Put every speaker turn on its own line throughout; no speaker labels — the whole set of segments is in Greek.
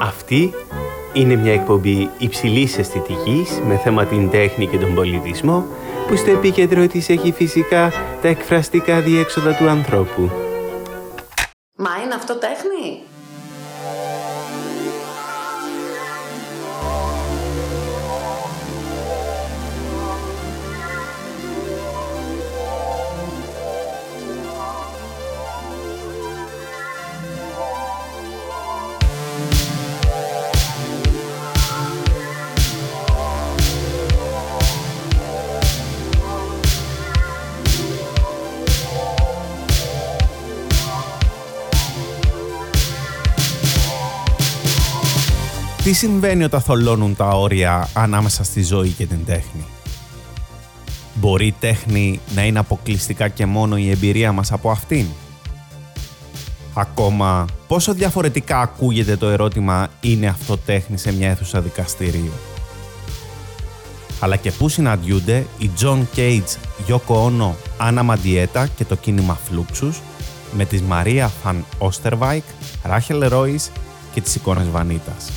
Αυτή είναι μια εκπομπή υψηλής αισθητικής με θέμα την τέχνη και τον πολιτισμό που στο επίκεντρο της έχει φυσικά τα εκφραστικά διέξοδα του ανθρώπου.
Μα είναι αυτό τέχνη;
Τι συμβαίνει όταν θολώνουν τα όρια ανάμεσα στη ζωή και την τέχνη; Μπορεί η τέχνη να είναι αποκλειστικά και μόνο η εμπειρία μας από αυτήν; Ακόμα, πόσο διαφορετικά ακούγεται το ερώτημα «Είναι αυτό τέχνη» σε μια αίθουσα δικαστηρίου; Αλλά και πού συναντιούνται οι John Cage, Yoko Ono, Άννα Μαντιέτα και το κίνημα Fluxus με τις Μαρία Φαν Όστερβάικ, Ράχελ Ρόις και τις εικόνες Βανίτας.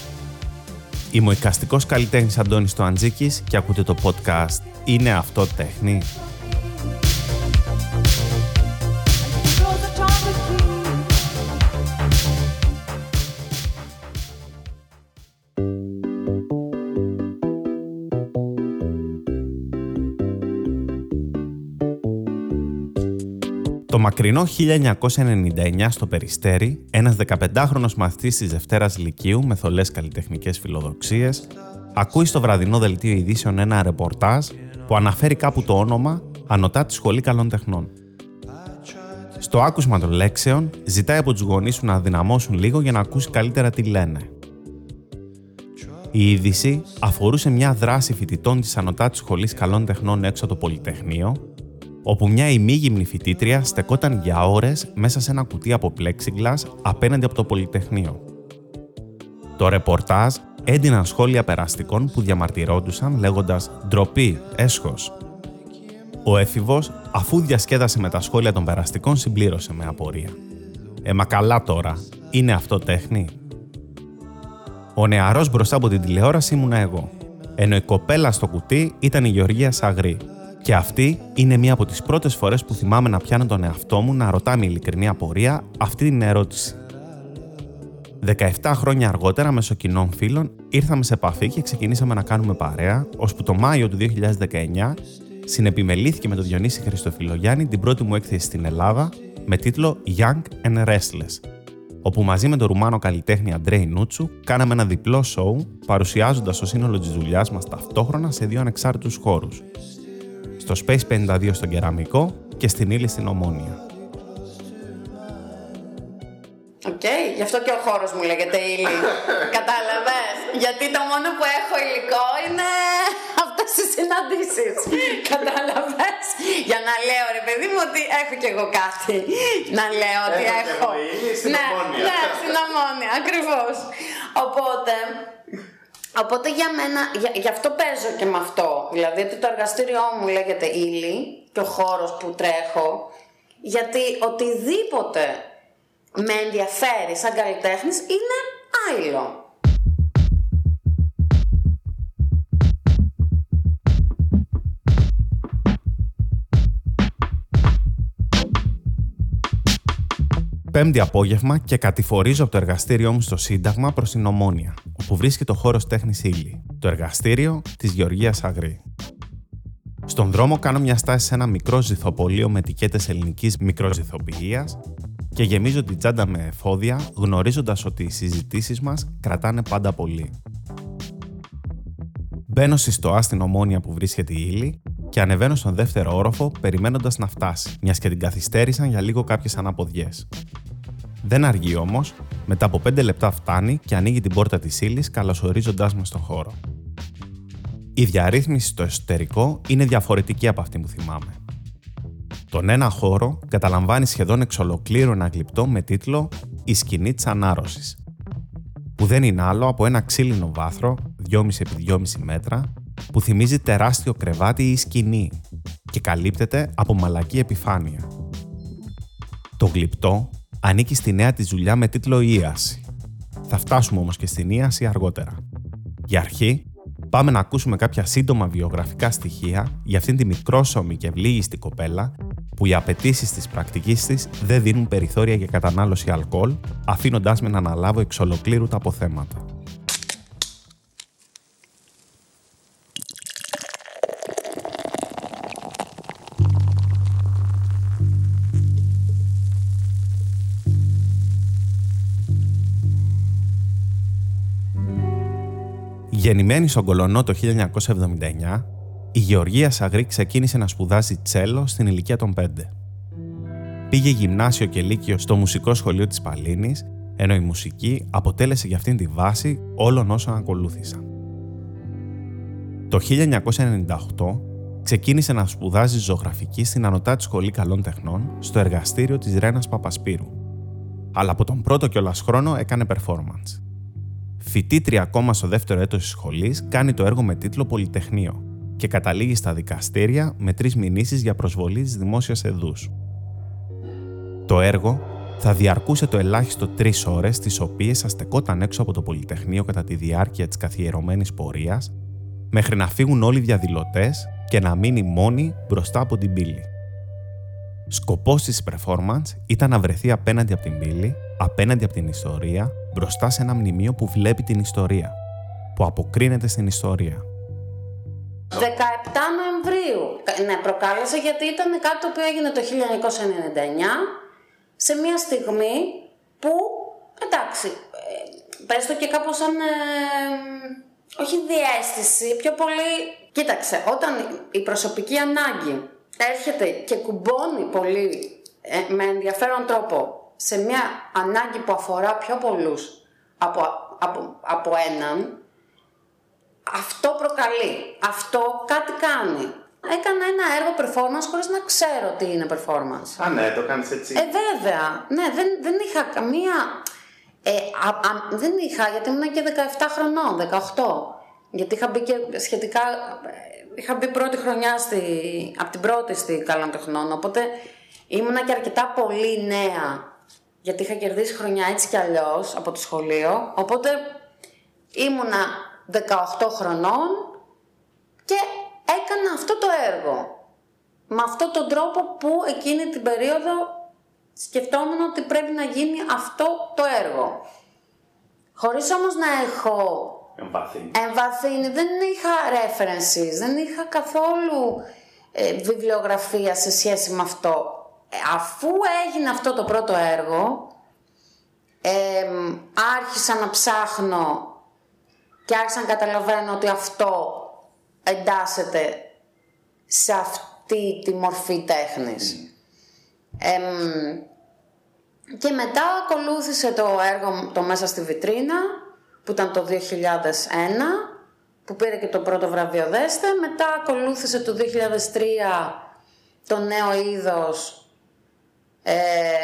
Είμαι ο οικαστικός καλλιτέχνης Αντώνης Τοαντζίκης και ακούτε το podcast «Είναι αυτό τέχνη» Το μακρινό 1999 στο Περιστέρι, ένας 15χρονος μαθητής της Δευτέρας Λυκείου με θολές καλλιτεχνικές φιλοδοξίες, ακούει στο βραδινό δελτίο ειδήσεων ένα ρεπορτάζ που αναφέρει κάπου το όνομα Ανωτά τη Σχολή Καλών Τεχνών. Στο άκουσμα των λέξεων, ζητάει από τους γονείς του να δυναμώσουν λίγο για να ακούσει καλύτερα τι λένε. Η είδηση αφορούσε μια δράση φοιτητών της Ανωτά της Σχολής Καλών Τεχνών έξω από το Πολυτεχνείο, όπου μια ημίγυμνη φοιτήτρια στεκόταν για ώρες μέσα σε ένα κουτί από πλέξιγκλας απέναντι από το Πολυτεχνείο. Το ρεπορτάζ έντυναν σχόλια περαστικών που διαμαρτυρόντουσαν λέγοντας «ντροπή, έσχος». Ο έφηβος, αφού διασκέδασε με τα σχόλια των περαστικών, συμπλήρωσε με απορία. «Ε, μα καλά τώρα, είναι αυτό τέχνη» Ο νεαρός μπροστά από την τηλεόραση ήμουνα εγώ, ενώ η κοπέλα στο κουτί ήταν η Γεωργία Σαγρή, και αυτή είναι μία από τις πρώτες φορές που θυμάμαι να πιάνω τον εαυτό μου να ρωτά με ειλικρινή απορία αυτή την ερώτηση. 17 χρόνια αργότερα, μέσω κοινών φίλων, ήρθαμε σε επαφή και ξεκινήσαμε να κάνουμε παρέα, ώσπου το Μάιο του 2019 συνεπιμελήθηκε με τον Διονύση Χριστοφιλογιάννη την πρώτη μου έκθεση στην Ελλάδα με τίτλο Young and Restless, όπου μαζί με τον Ρουμάνο καλλιτέχνη Αντρέι Νούτσου κάναμε ένα διπλό σοου παρουσιάζοντας το σύνολο της δουλειάς μας ταυτόχρονα σε δύο ανεξάρτητους χώρους, στο Space 52 στον Κεραμικό και στην Ύλη στην Ομόνια.
OK, okay, γι' αυτό και ο χώρος μου λέγεται Ύλη. Κατάλαβες; Γιατί το μόνο που έχω υλικό είναι αυτές οι συναντήσεις. Κατάλαβες; Για να λέω ρε παιδί μου ότι έχω κι εγώ κάτι. Να λέω ότι έχω.
Στην
ναι, ναι, στην Ομόνια, ακριβώς. Οπότε Οπότε για μένα, για, γι' αυτό παίζω και με αυτό. Δηλαδή ότι το εργαστήριό μου λέγεται ύλη και ο χώρος που τρέχω. Γιατί οτιδήποτε με ενδιαφέρει σαν καλλιτέχνης είναι άειλο.
Πέμπτη απόγευμα και κατηφορίζω από το εργαστήριό μου στο Σύνταγμα προς την Ομόνια, όπου βρίσκεται ο χώρος τέχνης ύλη, το εργαστήριο της Γεωργίας Αγρή. Στον δρόμο κάνω μια στάση σε ένα μικρό ζυθοπολείο με ετικέτες ελληνικής μικροζυθοποιίας και γεμίζω την τσάντα με εφόδια, γνωρίζοντας ότι οι συζητήσεις μας κρατάνε πάντα πολύ. Μπαίνω στη στοά στην Ομόνια που βρίσκεται η ύλη και ανεβαίνω στον δεύτερο όροφο περιμένοντας να φτάσει, μιας και την καθυστέρησαν για λίγο κάποιες αναποδιές. Δεν αργεί όμως, μετά από 5 λεπτά φτάνει και ανοίγει την πόρτα της ύλης, καλωσορίζοντάς μας στον χώρο. Η διαρρύθμιση στο εσωτερικό είναι διαφορετική από αυτή που θυμάμαι. Τον ένα χώρο καταλαμβάνει σχεδόν εξ ολοκλήρου ένα γλυπτό με τίτλο «Η σκηνή της ανάρρωσης», που δεν είναι άλλο από ένα ξύλινο βάθρο 2,5x2,5 μέτρα που θυμίζει τεράστιο κρεβάτι ή σκηνή και καλύπτεται από μαλακή επιφάνεια. Το γλυπτό ανήκει στη νέα της δουλειά με τίτλο «Ίαση». Θα φτάσουμε όμως και στην ίαση αργότερα. Για αρχή, πάμε να ακούσουμε κάποια σύντομα βιογραφικά στοιχεία για αυτήν τη μικρόσωμη και ευλίγιστη κοπέλα που οι απαιτήσεις της πρακτικής της δεν δίνουν περιθώρια για κατανάλωση αλκοόλ, αφήνοντάς με να αναλάβω εξ ολοκλήρου τα αποθέματα. Γεννημένης στον Κολονό το 1979, η Γεωργία Σαγρή ξεκίνησε να σπουδάζει τσέλο στην ηλικία των 5. Πήγε γυμνάσιο και λύκειο στο μουσικό σχολείο της Παλίνης, ενώ η μουσική αποτέλεσε για αυτήν τη βάση όλων όσων ακολούθησαν. Το 1998 ξεκίνησε να σπουδάζει ζωγραφική στην Ανωτάτη Σχολή Καλών Τεχνών στο εργαστήριο της Ρένας Παπασπύρου. Αλλά από τον πρώτο κιόλας χρόνο έκανε performance. Φοιτήτρια ακόμα στο δεύτερο έτος της σχολής κάνει το έργο με τίτλο Πολυτεχνείο και καταλήγει στα δικαστήρια με τρεις μηνύσεις για προσβολή της δημόσιας εδούς. Το έργο θα διαρκούσε το ελάχιστο τρεις ώρες, τις οποίες θα στεκόταν έξω από το Πολυτεχνείο κατά τη διάρκεια της καθιερωμένης πορείας, μέχρι να φύγουν όλοι οι διαδηλωτές και να μείνει μόνη μπροστά από την πύλη. Σκοπός της performance ήταν να βρεθεί απέναντι από την πύλη, απέναντι από την ιστορία, μπροστά σε ένα μνημείο που βλέπει την ιστορία, που αποκρίνεται στην ιστορία.
17 Νοεμβρίου. Ναι, προκάλεσε γιατί ήταν κάτι το οποίο έγινε το 1999 σε μια στιγμή που, εντάξει, ε, πες το και κάπως σαν, ε, όχι διέστηση, πιο πολύ... Κοίταξε, όταν η προσωπική ανάγκη έρχεται και κουμπώνει πολύ ε, με ενδιαφέρον τρόπο σε μια ανάγκη που αφορά πιο πολλούς από, από, από έναν, αυτό προκαλεί. Αυτό κάτι κάνει. Έκανα ένα έργο performance χωρίς να ξέρω τι είναι performance.
Α, ναι, το κάνεις έτσι.
Ε, βέβαια. Ναι, δεν, δεν είχα καμία... Ε, δεν είχα, γιατί ήμουν και 17 χρονών, 18. Γιατί είχα μπει και σχετικά... Ε, είχα μπει πρώτη χρονιά στη, από την πρώτη στη Καλών Τεχνών, οπότε ήμουνα και αρκετά πολύ νέα. Γιατί είχα κερδίσει χρονιά έτσι κι αλλιώς από το σχολείο, οπότε ήμουνα 18 χρονών και έκανα αυτό το έργο. Με αυτόν τον τρόπο που εκείνη την περίοδο σκεφτόμουν ότι πρέπει να γίνει αυτό το έργο. Χωρίς όμως να έχω
εμβαθύνει,
εμβαθύνει δεν είχα references, δεν είχα καθόλου ε, βιβλιογραφία σε σχέση με αυτό. Ε, αφού έγινε αυτό το πρώτο έργο, ε, άρχισα να ψάχνω και άρχισα να καταλαβαίνω ότι αυτό εντάσσεται σε αυτή τη μορφή τέχνης. και μετά ακολούθησε το έργο το «Μέσα στη Βιτρίνα» που ήταν το 2001 που πήρε και το πρώτο βραβείο Δέστε. Μετά ακολούθησε το 2003 το νέο είδος ε,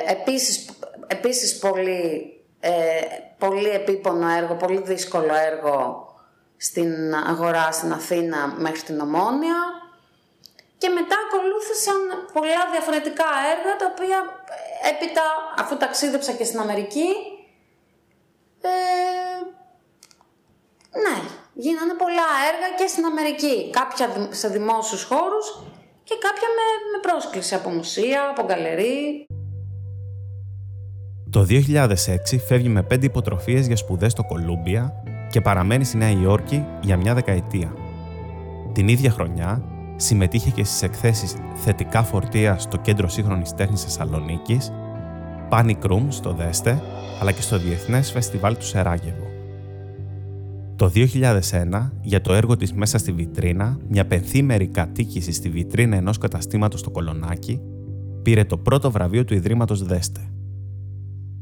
επίσης, επίσης πολύ ε, πολύ επίπονο έργο, πολύ δύσκολο έργο στην αγορά στην Αθήνα μέχρι την Ομόνια. Και μετά ακολούθησαν πολλά διαφορετικά έργα τα οποία ε, έπειτα αφού ταξίδεψα και στην Αμερική ε, ναι, γίνανε πολλά έργα και στην Αμερική. Κάποια σε δημόσιους χώρους και κάποια με, με πρόσκληση από μουσεία, από γκαλερί
το 2006 φεύγει με πέντε υποτροφίες για σπουδές στο Κολούμπια και παραμένει στη Νέα Υόρκη για μια δεκαετία. Την ίδια χρονιά συμμετείχε και στις εκθέσεις «Θετικά φορτία» στο Κέντρο Σύγχρονης Τέχνης Θεσσαλονίκης, «Panic Room» στο Δέστε, αλλά και στο Διεθνές Φεστιβάλ του Σεράγεβο. Το 2001, για το έργο της «Μέσα στη Βιτρίνα», μια πενθήμερη κατοίκηση στη βιτρίνα ενός καταστήματος στο Κολονάκι, πήρε το πρώτο βραβείο του Ιδρύματος Δέστε.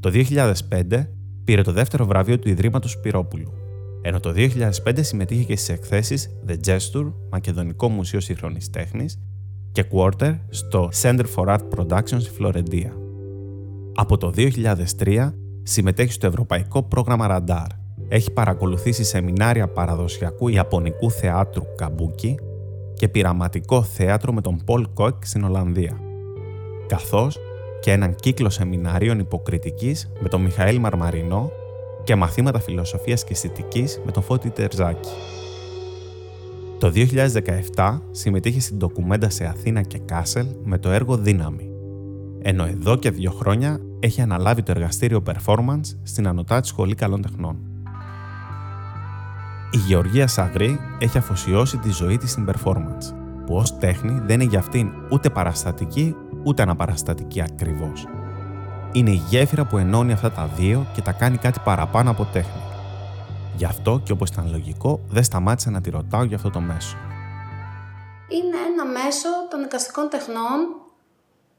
Το 2005 πήρε το δεύτερο βραβείο του Ιδρύματος Σπυρόπουλου, ενώ το 2005 συμμετείχε και στις εκθέσεις The Gesture, Μακεδονικό Μουσείο Σύγχρονης Τέχνης και Quarter στο Center for Art Productions στη Φλωρεντία. Από το 2003 συμμετέχει στο Ευρωπαϊκό Πρόγραμμα Radar. Έχει παρακολουθήσει σεμινάρια παραδοσιακού Ιαπωνικού θεάτρου Καμπούκι και πειραματικό θέατρο με τον Πολ Κόκ στην Ολλανδία. Καθώς και έναν κύκλο σεμινάριων υποκριτικής με τον Μιχαήλ Μαρμαρινό και μαθήματα φιλοσοφίας και αισθητικής με τον Φώτη Τερζάκη. Το 2017 συμμετείχε στην ντοκουμέντα σε Αθήνα και Κάσελ με το έργο «Δύναμη», ενώ εδώ και δύο χρόνια έχει αναλάβει το εργαστήριο Performance στην Ανωτάτη Σχολή Καλών Τεχνών. Η Γεωργία Σαγρή έχει αφοσιώσει τη ζωή της στην performance, που ως τέχνη δεν είναι για αυτήν ούτε παραστατική ούτε αναπαραστατική ακριβώς. Είναι η γέφυρα που ενώνει αυτά τα δύο και τα κάνει κάτι παραπάνω από τέχνη. Γι' αυτό και όπως ήταν λογικό, δεν σταμάτησα να τη ρωτάω για αυτό το μέσο.
Είναι ένα μέσο των εικαστικών τεχνών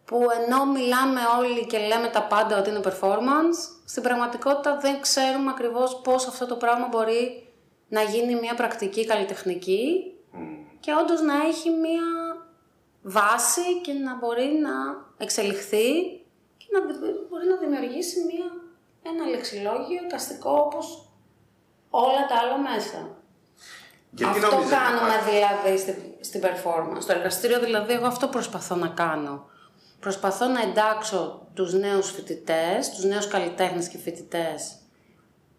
που ενώ μιλάμε όλοι και λέμε τα πάντα ότι είναι performance, στην πραγματικότητα δεν ξέρουμε ακριβώς πώς αυτό το πράγμα μπορεί να γίνει μια πρακτική καλλιτεχνική και όντως να έχει μια βάση και να μπορεί να εξελιχθεί και να μπορεί να δημιουργήσει μια, ένα λεξιλόγιο καστικό όπως όλα τα άλλα μέσα. αυτό κάνουμε δηλαδή στην, στην performance. Στο εργαστήριο δηλαδή εγώ αυτό προσπαθώ να κάνω. Προσπαθώ να εντάξω τους νέους φοιτητές, τους νέους καλλιτέχνες και φοιτητές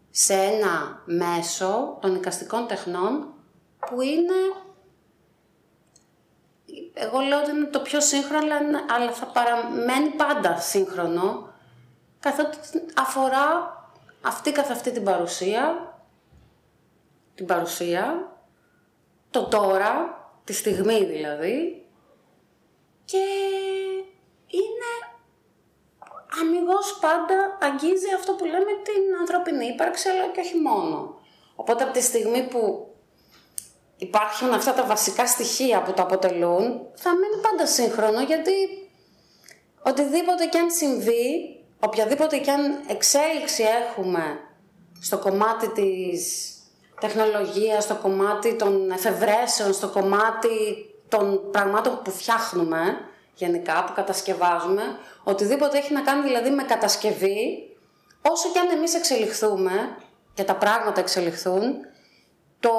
σε ένα μέσο των εικαστικών τεχνών που είναι εγώ λέω ότι είναι το πιο σύγχρονο αλλά θα παραμένει πάντα σύγχρονο καθότι αφορά αυτή καθ' αυτή την παρουσία την παρουσία το τώρα, τη στιγμή δηλαδή και είναι αμυγός πάντα αγγίζει αυτό που λέμε την ανθρώπινη ύπαρξη, αλλά και όχι μόνο. Οπότε από τη στιγμή που υπάρχουν αυτά τα βασικά στοιχεία που το αποτελούν, θα μείνει πάντα σύγχρονο, γιατί οτιδήποτε και αν συμβεί, οποιαδήποτε και αν εξέλιξη έχουμε στο κομμάτι της τεχνολογίας, στο κομμάτι των εφευρέσεων, στο κομμάτι των πραγμάτων που φτιάχνουμε, γενικά, που κατασκευάζουμε, οτιδήποτε έχει να κάνει δηλαδή με κατασκευή, όσο και αν εμείς εξελιχθούμε και τα πράγματα εξελιχθούν, το,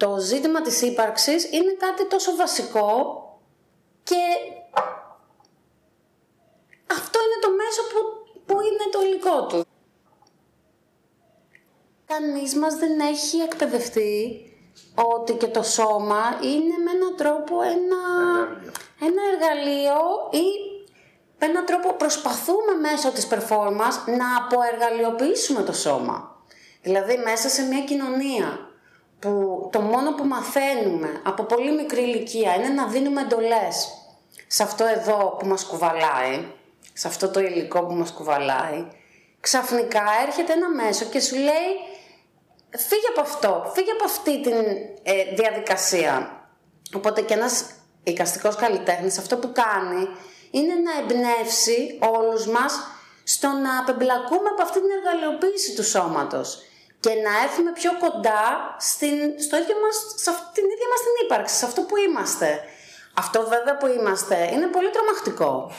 το ζήτημα της ύπαρξης είναι κάτι τόσο βασικό και αυτό είναι το μέσο που, που είναι το υλικό του. Κανείς μας δεν έχει εκπαιδευτεί ότι και το σώμα είναι με έναν τρόπο ένα, ένα εργαλείο ή με έναν τρόπο προσπαθούμε μέσω της performance να αποεργαλειοποιήσουμε το σώμα. Δηλαδή μέσα σε μια κοινωνία που το μόνο που μαθαίνουμε από πολύ μικρή ηλικία είναι να δίνουμε εντολές σε αυτό εδώ που μας κουβαλάει, σε αυτό το υλικό που μας κουβαλάει, ξαφνικά έρχεται ένα μέσο και σου λέει φύγε από αυτό, φύγε από αυτή τη ε, διαδικασία. Οπότε και ένας οικαστικός καλλιτέχνης αυτό που κάνει είναι να εμπνεύσει όλους μας στο να απεμπλακούμε από αυτή την εργαλειοποίηση του σώματος και να έρθουμε πιο κοντά στην, στο ίδιο μας, σε αυτή την ίδια μας την ύπαρξη, σε αυτό που είμαστε. Αυτό βέβαια που είμαστε είναι πολύ τρομακτικό.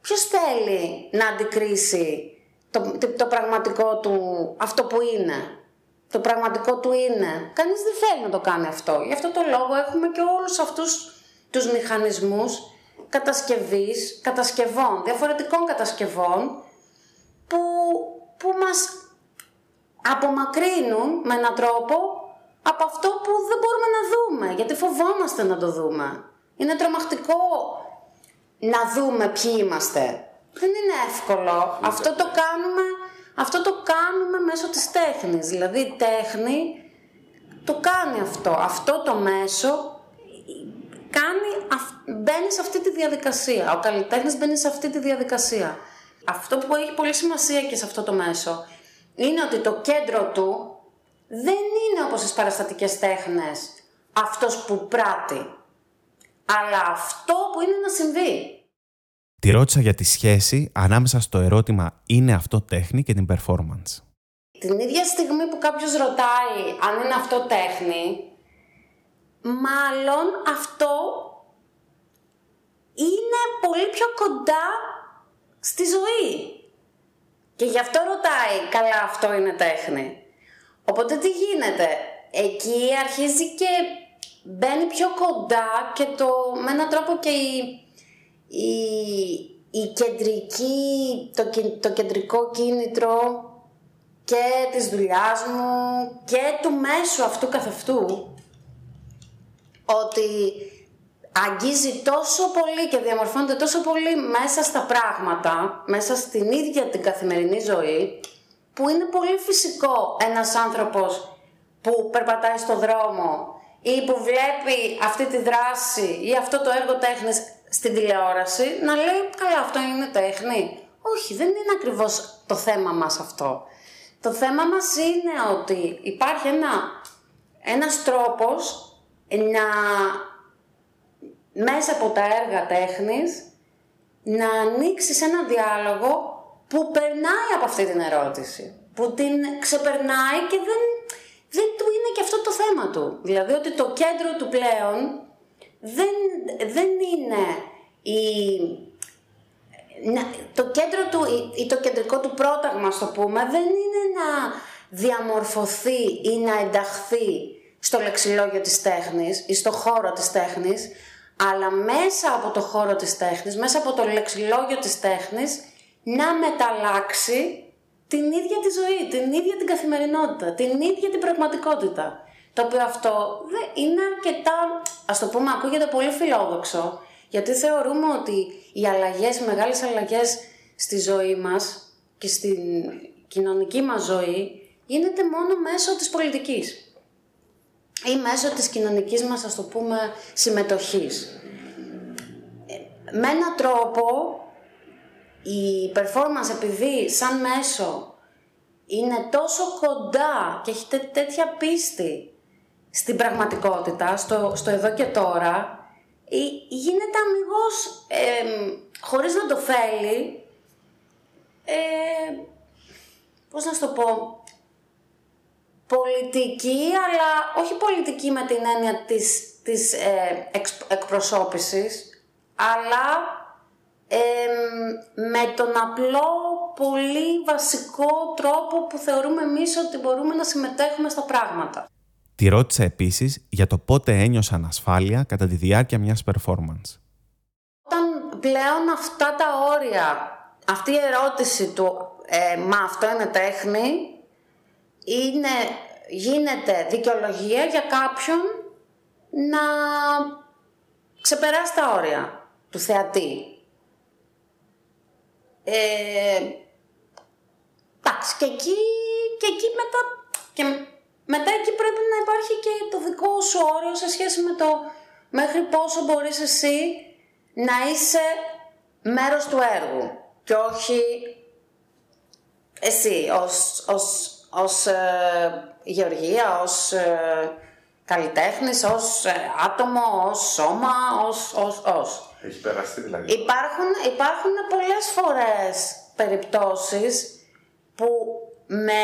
Ποιος θέλει να αντικρίσει το, το, πραγματικό του, αυτό που είναι; Το πραγματικό του είναι. Κανείς δεν θέλει να το κάνει αυτό. Γι' αυτό το λόγο έχουμε και όλους αυτούς τους μηχανισμούς κατασκευής, κατασκευών, διαφορετικών κατασκευών που, που μας απομακρύνουν με έναν τρόπο από αυτό που δεν μπορούμε να δούμε, γιατί φοβόμαστε να το δούμε. Είναι τρομακτικό να δούμε ποιοι είμαστε. Δεν είναι εύκολο. Αυτό το κάνουμε, αυτό το κάνουμε μέσω της τέχνης. Δηλαδή η τέχνη το κάνει αυτό. Αυτό το μέσο κάνει, μπαίνει σε αυτή τη διαδικασία. Ο καλλιτέχνης μπαίνει σε αυτή τη διαδικασία. Αυτό που έχει πολύ σημασία και σε αυτό το μέσο είναι ότι το κέντρο του δεν είναι όπως στις παραστατικές τέχνες αυτός που πράττει, αλλά αυτό που είναι να συμβεί.
Τη ρώτησα για τη σχέση ανάμεσα στο ερώτημα «Είναι αυτό τέχνη» και την performance.
Την ίδια στιγμή που κάποιος ρωτάει αν είναι αυτό τέχνη, μάλλον αυτό είναι πολύ πιο κοντά στη ζωή. Και γι' αυτό ρωτάει, καλά αυτό είναι τέχνη. Οπότε τι γίνεται, εκεί αρχίζει και μπαίνει πιο κοντά και το, με έναν τρόπο και η, η, η κεντρική, το, το κεντρικό κίνητρο και της δουλειάς μου και του μέσου αυτού καθ' αυτού ότι αγγίζει τόσο πολύ και διαμορφώνεται τόσο πολύ μέσα στα πράγματα, μέσα στην ίδια την καθημερινή ζωή, που είναι πολύ φυσικό ένας άνθρωπος που περπατάει στο δρόμο ή που βλέπει αυτή τη δράση ή αυτό το έργο τέχνης στην τηλεόραση να λέει καλά αυτό είναι τέχνη. Όχι, δεν είναι ακριβώς το θέμα μας αυτό. Το θέμα μας είναι ότι υπάρχει ένα, ένας τρόπος να μέσα από τα έργα τέχνης να ανοίξεις ένα διάλογο που περνάει από αυτή την ερώτηση. Που την ξεπερνάει και δεν, δεν του είναι και αυτό το θέμα του. Δηλαδή ότι το κέντρο του πλέον δεν, δεν είναι η, το κέντρο του ή το κεντρικό του πρόταγμα, στο πούμε, δεν είναι να διαμορφωθεί ή να ενταχθεί στο λεξιλόγιο της τέχνης ή στο χώρο της τέχνης, αλλά μέσα από το χώρο της τέχνης, μέσα από το λεξιλόγιο της τέχνης, να μεταλλάξει την ίδια τη ζωή, την ίδια την καθημερινότητα, την ίδια την πραγματικότητα. Το οποίο αυτό είναι αρκετά, ας το πούμε, ακούγεται πολύ φιλόδοξο, γιατί θεωρούμε ότι οι αλλαγές, οι μεγάλες αλλαγές στη ζωή μας και στην κοινωνική μας ζωή γίνεται μόνο μέσω της πολιτικής ή μέσω της κοινωνικής μας, ας το πούμε, συμμετοχής. Με έναν τρόπο, η performance επειδή σαν μέσο είναι τόσο κοντά και έχει τέτοια πίστη στην πραγματικότητα, στο, στο εδώ και τώρα, γίνεται αμυγός, ε, χωρίς να το θέλει, ε, πώς να σου το πω, πολιτική, αλλά όχι πολιτική με την έννοια της, της ε, εκπροσώπησης, αλλά με τον απλό, πολύ βασικό τρόπο που θεωρούμε εμείς ότι μπορούμε να συμμετέχουμε στα πράγματα.
Τη ρώτησα επίσης για το πότε ένιωσα ανασφάλεια κατά τη διάρκεια μιας performance.
Όταν πλέον αυτά τα όρια, αυτή η ερώτηση του ε, «Μα αυτό είναι τέχνη» είναι, γίνεται δικαιολογία για κάποιον να ξεπεράσει τα όρια του θεατή. Ε, εντάξει, και εκεί, και εκεί μετά, και μετά εκεί πρέπει να υπάρχει και το δικό σου όριο σε σχέση με το μέχρι πόσο μπορείς εσύ να είσαι μέρος του έργου και όχι εσύ ως, ως ως ε, γεωργία, ως ε, καλλιτέχνης, ως ε, άτομο, ως σώμα, ως, ως, ως.
Έχει περαστεί δηλαδή.
Υπάρχουν, υπάρχουν πολλές φορές περιπτώσεις που με,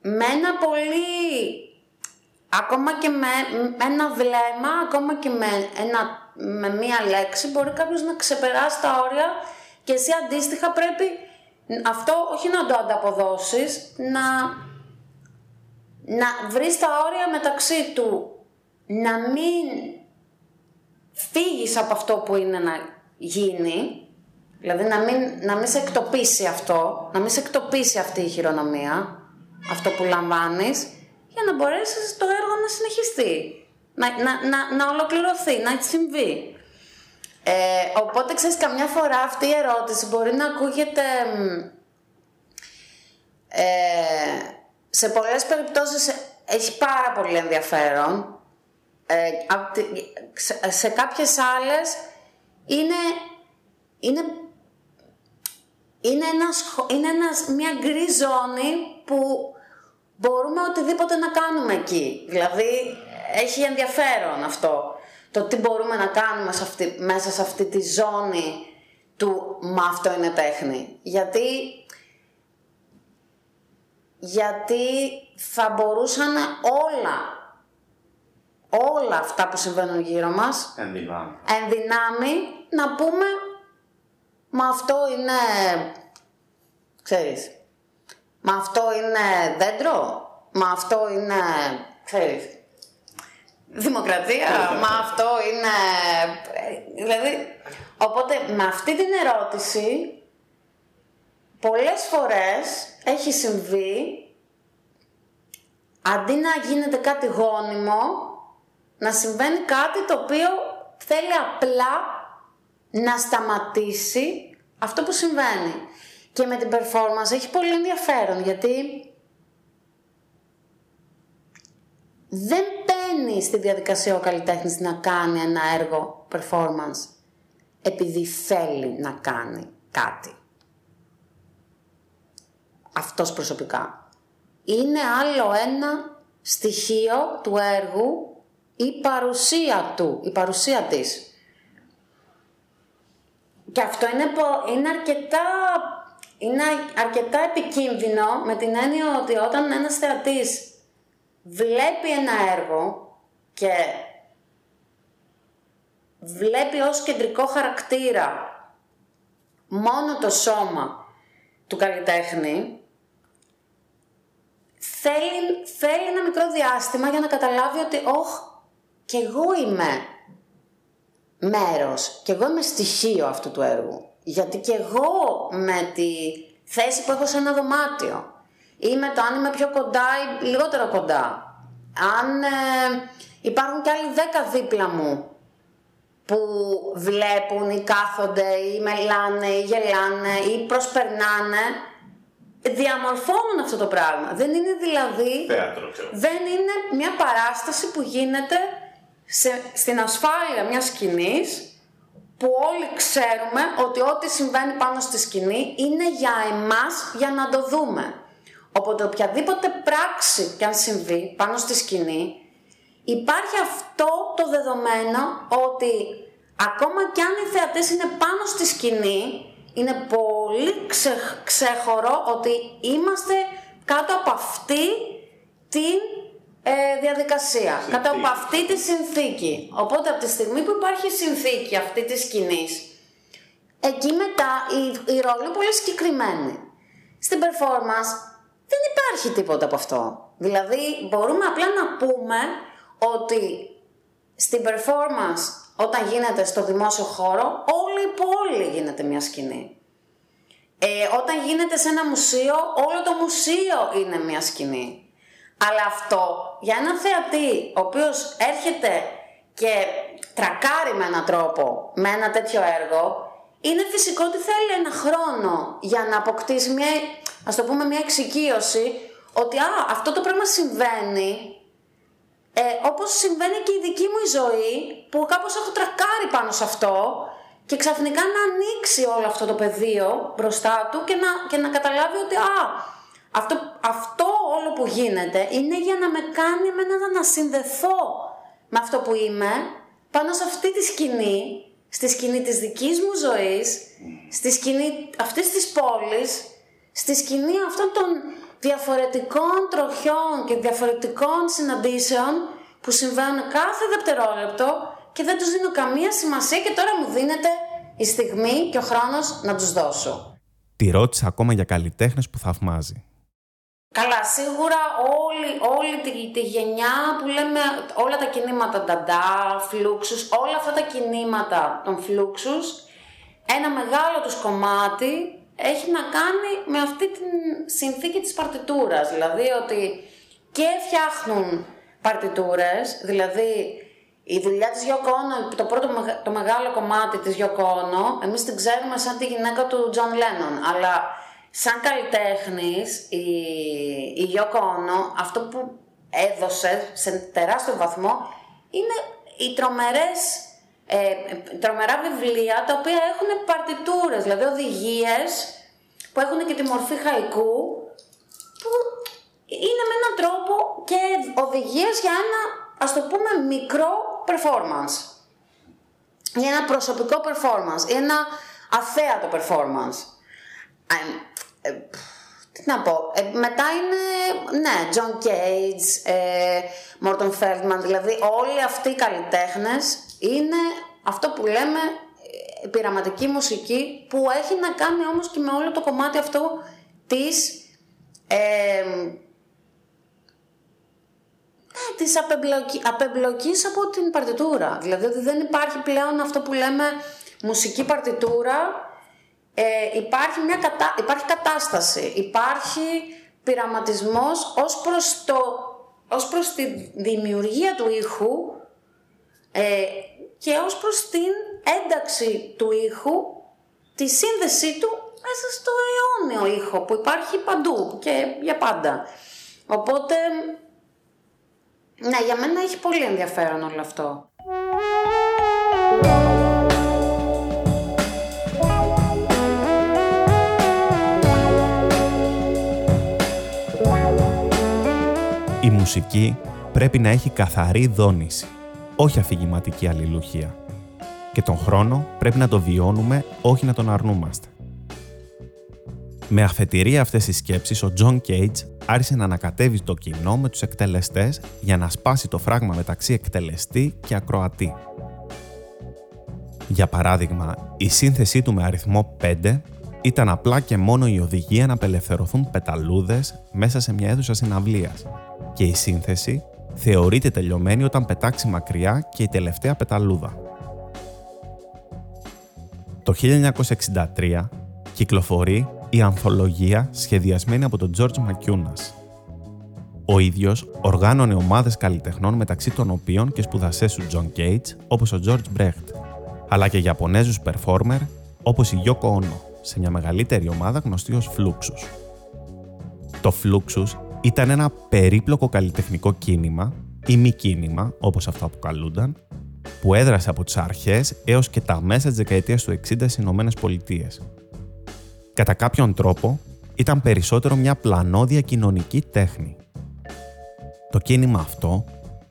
με ένα πολύ ακόμα και με, ένα βλέμμα, ακόμα και με, ένα, με μία λέξη μπορεί κάποιος να ξεπεράσει τα όρια και εσύ αντίστοιχα πρέπει αυτό όχι να το ανταποδώσεις, να, να βρεις τα όρια μεταξύ του να μην φύγεις από αυτό που είναι να γίνει, δηλαδή να μην, να μην σε εκτοπίσει αυτό, να μην σε εκτοπίσει αυτή η χειρονομία, αυτό που λαμβάνεις, για να μπορέσεις το έργο να συνεχιστεί, να, να, να, να ολοκληρωθεί, να συμβεί. Ε, οπότε ξέρεις καμιά φορά αυτή η ερώτηση μπορεί να ακούγεται ε, σε πολλές περιπτώσεις έχει πάρα πολύ ενδιαφέρον ε, σε κάποιες άλλες είναι, είναι, είναι, ένας, είναι ένας, μια γκρι ζώνη που μπορούμε οτιδήποτε να κάνουμε εκεί. Δηλαδή έχει ενδιαφέρον αυτό το τι μπορούμε να κάνουμε σε αυτή, μέσα σε αυτή τη ζώνη του «μα αυτό είναι τέχνη». Γιατί, γιατί θα μπορούσαν όλα, όλα αυτά που συμβαίνουν γύρω μας,
εν
δυνάμει, να πούμε «μα αυτό είναι, ξέρεις, μα αυτό είναι δέντρο, μα αυτό είναι, ξέρεις, Δημοκρατία, μα αυτό είναι... Δηλαδή, οπότε με αυτή την ερώτηση πολλές φορές έχει συμβεί αντί να γίνεται κάτι γόνιμο, να συμβαίνει κάτι το οποίο θέλει απλά να σταματήσει αυτό που συμβαίνει. Και με την performance έχει πολύ ενδιαφέρον γιατί δεν μπαίνει στη διαδικασία ο καλλιτέχνης να κάνει ένα έργο performance επειδή θέλει να κάνει κάτι. Αυτός προσωπικά. Είναι άλλο ένα στοιχείο του έργου η παρουσία του, η παρουσία της. Και αυτό είναι, είναι αρκετά είναι αρκετά επικίνδυνο με την έννοια ότι όταν ένας θεατής βλέπει ένα έργο και βλέπει ως κεντρικό χαρακτήρα μόνο το σώμα του καλλιτέχνη, θέλει, θέλει ένα μικρό διάστημα για να καταλάβει ότι «Ωχ, και εγώ είμαι μέρος, και εγώ είμαι στοιχείο αυτού του έργου». Γιατί και εγώ με τη θέση που έχω σε ένα δωμάτιο ή με το αν είμαι πιο κοντά ή λιγότερο κοντά. Αν ε, υπάρχουν κι άλλοι δέκα δίπλα μου που βλέπουν ή κάθονται ή μελάνε ή γελάνε ή προσπερνάνε διαμορφώνουν αυτό το πράγμα. Δεν είναι δηλαδή...
Θέατρο, ξέρω.
Δεν είναι μια παράσταση που γίνεται σε, στην ασφάλεια μιας σκηνής που όλοι ξέρουμε ότι ό,τι συμβαίνει πάνω στη σκηνή είναι για εμάς για να το δούμε. Οπότε οποιαδήποτε πράξη και αν συμβεί πάνω στη σκηνή υπάρχει αυτό το δεδομένο ότι ακόμα κι αν οι θεατές είναι πάνω στη σκηνή είναι πολύ ξε, ξέχωρο ότι είμαστε κάτω από αυτή την ε, διαδικασία. Συνθήκη. Κατά από αυτή τη συνθήκη. Οπότε από τη στιγμή που υπάρχει συνθήκη αυτή της σκηνής, εκεί μετά η, η ρόλη είναι πολύ συγκεκριμένη. Στην performance δεν υπάρχει τίποτα από αυτό. Δηλαδή μπορούμε απλά να πούμε ότι στην performance όταν γίνεται στο δημόσιο χώρο όλη η πόλη γίνεται μια σκηνή. Ε, όταν γίνεται σε ένα μουσείο όλο το μουσείο είναι μια σκηνή. Αλλά αυτό για έναν θεατή ο οποίος έρχεται και τρακάρει με έναν τρόπο με ένα τέτοιο έργο είναι φυσικό ότι θέλει ένα χρόνο για να αποκτήσει μια, ας το πούμε, μια εξοικείωση ότι α, αυτό το πράγμα συμβαίνει ε, όπως συμβαίνει και η δική μου η ζωή που κάπως έχω τρακάρει πάνω σε αυτό και ξαφνικά να ανοίξει όλο αυτό το πεδίο μπροστά του και να, και να καταλάβει ότι α, αυτό, αυτό όλο που γίνεται είναι για να με κάνει εμένα να συνδεθώ με αυτό που είμαι πάνω σε αυτή τη σκηνή, στη σκηνή της δικής μου ζωής, στη σκηνή αυτής της πόλης, στη σκηνή αυτών των διαφορετικών τροχιών και διαφορετικών συναντήσεων που συμβαίνουν κάθε δευτερόλεπτο και δεν τους δίνω καμία σημασία και τώρα μου δίνεται η στιγμή και ο χρόνος να τους δώσω.
Τη ρώτησα ακόμα για καλλιτέχνες που θαυμάζει.
Καλά, σίγουρα όλη, όλη τη, τη γενιά που λέμε όλα τα κινήματα νταντά, φλούξους, όλα αυτά τα κινήματα των φλούξους, ένα μεγάλο τους κομμάτι έχει να κάνει με αυτή τη συνθήκη της παρτιτούρας. Δηλαδή ότι και φτιάχνουν παρτιτούρες, δηλαδή η δουλειά της Γιώκο το πρώτο το μεγάλο κομμάτι της Γιώκο εμείς την ξέρουμε σαν τη γυναίκα του Τζον Λένον, αλλά σαν καλλιτέχνης η, η Yoko αυτό που έδωσε σε τεράστιο βαθμό είναι οι τρομερές ε, τρομερά βιβλία τα οποία έχουν παρτιτούρες, δηλαδή οδηγίες που έχουν και τη μορφή χαϊκού που είναι με έναν τρόπο και οδηγίες για ένα ας το πούμε μικρό performance. Για ένα προσωπικό performance ή ένα αθέατο performance. Ε, τι να πω, ε, μετά είναι, ναι, John Cage, ε, Morton Feldman, δηλαδή όλοι αυτοί οι καλλιτέχνες είναι αυτό που λέμε ε, πειραματική μουσική που έχει να κάνει όμως και με όλο το κομμάτι αυτό της ε, της απεμπλοκή, απεμπλοκής από την παρτιτούρα. Δηλαδή ότι δεν υπάρχει πλέον αυτό που λέμε μουσική παρτιτούρα ε, υπάρχει, μια κατα... υπάρχει κατάσταση, υπάρχει πειραματισμός ως προς, το... ως προς τη δημιουργία του ήχου ε, και ως προς την ένταξη του ήχου, τη σύνδεσή του μέσα στο αιώνιο ήχο που υπάρχει παντού και για πάντα. Οπότε, ναι, για μένα έχει πολύ ενδιαφέρον όλο αυτό.
Η μουσική πρέπει να έχει καθαρή δόνηση, όχι αφηγηματική αλληλουχία. Και τον χρόνο πρέπει να το βιώνουμε, όχι να τον αρνούμαστε. Με αφετηρία αυτές τις σκέψεις, ο Τζον Κέιτζ άρχισε να ανακατεύει το κοινό με τους εκτελεστές για να σπάσει το φράγμα μεταξύ εκτελεστή και ακροατή. Για παράδειγμα, η σύνθεσή του με αριθμό 5 ήταν απλά και μόνο η οδηγία να απελευθερωθούν πεταλούδες μέσα σε μια αίθουσα συναυλίας και η σύνθεση θεωρείται τελειωμένη όταν πετάξει μακριά και η τελευταία πεταλούδα. Το 1963 κυκλοφορεί η ανθολογία σχεδιασμένη από τον George Μακιούνας. Ο ίδιος οργάνωνε ομάδες καλλιτεχνών μεταξύ των οποίων και σπουδασές του John Cage όπως ο George Brecht, αλλά και Ιαπωνέζους performer όπως η Yoko Ono, σε μια μεγαλύτερη ομάδα γνωστή ως Fluxus. Το Fluxus ήταν ένα περίπλοκο καλλιτεχνικό κίνημα ή μη κίνημα, όπως αυτό αποκαλούνταν, που έδρασε από τις αρχές έως και τα μέσα της δεκαετίας του 60 στις Ηνωμένες Πολιτείες. Κατά κάποιον τρόπο, ήταν περισσότερο μια πλανόδια κοινωνική τέχνη. Το κίνημα αυτό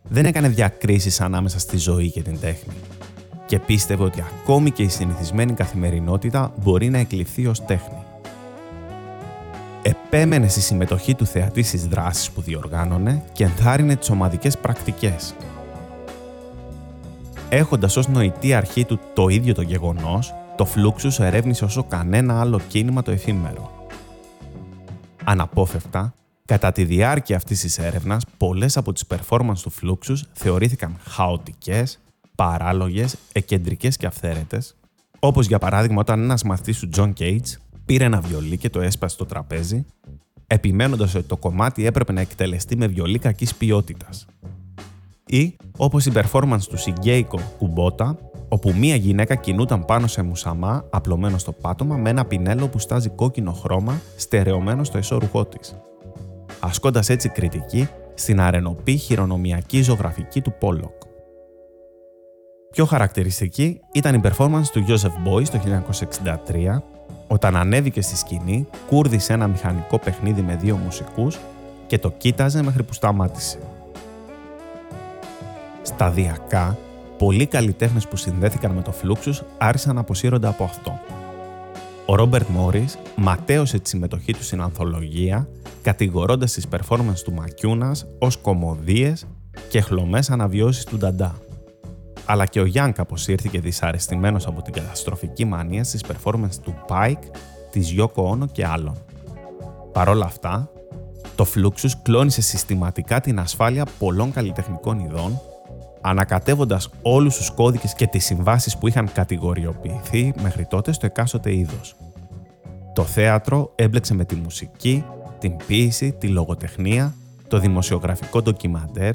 δεν έκανε διακρίσεις ανάμεσα στη ζωή και την τέχνη και πίστευε ότι ακόμη και η συνηθισμένη καθημερινότητα μπορεί να εκλειφθεί ως τέχνη επέμενε στη συμμετοχή του θεατή στις δράσεις που διοργάνωνε και ενθάρρυνε τις ομαδικές πρακτικές. Έχοντας ως νοητή αρχή του το ίδιο το γεγονός, το Φλούξους ερεύνησε όσο κανένα άλλο κίνημα το εφήμερο. Αναπόφευκτα, κατά τη διάρκεια αυτής της έρευνας, πολλές από τις performance του Φλούξους θεωρήθηκαν χαοτικές, παράλογες, εκεντρικές και αυθαίρετες, όπως για παράδειγμα όταν ένας μαθητής του John Cage πήρε ένα βιολί και το έσπασε στο τραπέζι, επιμένοντας ότι το κομμάτι έπρεπε να εκτελεστεί με βιολί κακής ποιότητας. Ή όπως η performance του Σιγκέικο Κουμπότα, όπου μία γυναίκα κινούταν πάνω σε μουσαμά απλωμένο στο πάτωμα με ένα πινέλο που στάζει κόκκινο χρώμα στερεωμένο στο εσώρουχό της. Ασκώντας έτσι κριτική στην αρενοπή χειρονομιακή ζωγραφική του Πόλοκ. Πιο χαρακτηριστική ήταν η performance του Joseph Boyce το 1963 όταν ανέβηκε στη σκηνή, κούρδισε ένα μηχανικό παιχνίδι με δύο μουσικούς και το κοίταζε μέχρι που σταμάτησε. Σταδιακά, πολλοί καλλιτέχνες που συνδέθηκαν με το Φλούξους άρχισαν να αποσύρονται από αυτό. Ο Ρόμπερτ Μόρις ματέωσε τη συμμετοχή του στην ανθολογία, κατηγορώντας τις performance του Μακιούνας ως κομμωδίες και χλωμές αναβιώσεις του Νταντά αλλά και ο Γιάνκ αποσύρθηκε δυσαρεστημένος από την καταστροφική μανία στις performance του Pike, της Yoko Ono και άλλων. Παρ' όλα αυτά, το Fluxus κλώνησε συστηματικά την ασφάλεια πολλών καλλιτεχνικών ειδών, ανακατεύοντας όλους τους κώδικες και τις συμβάσεις που είχαν κατηγοριοποιηθεί μέχρι τότε στο εκάστοτε είδος. Το θέατρο έμπλεξε με τη μουσική, την ποίηση, τη λογοτεχνία, το δημοσιογραφικό ντοκιμαντέρ,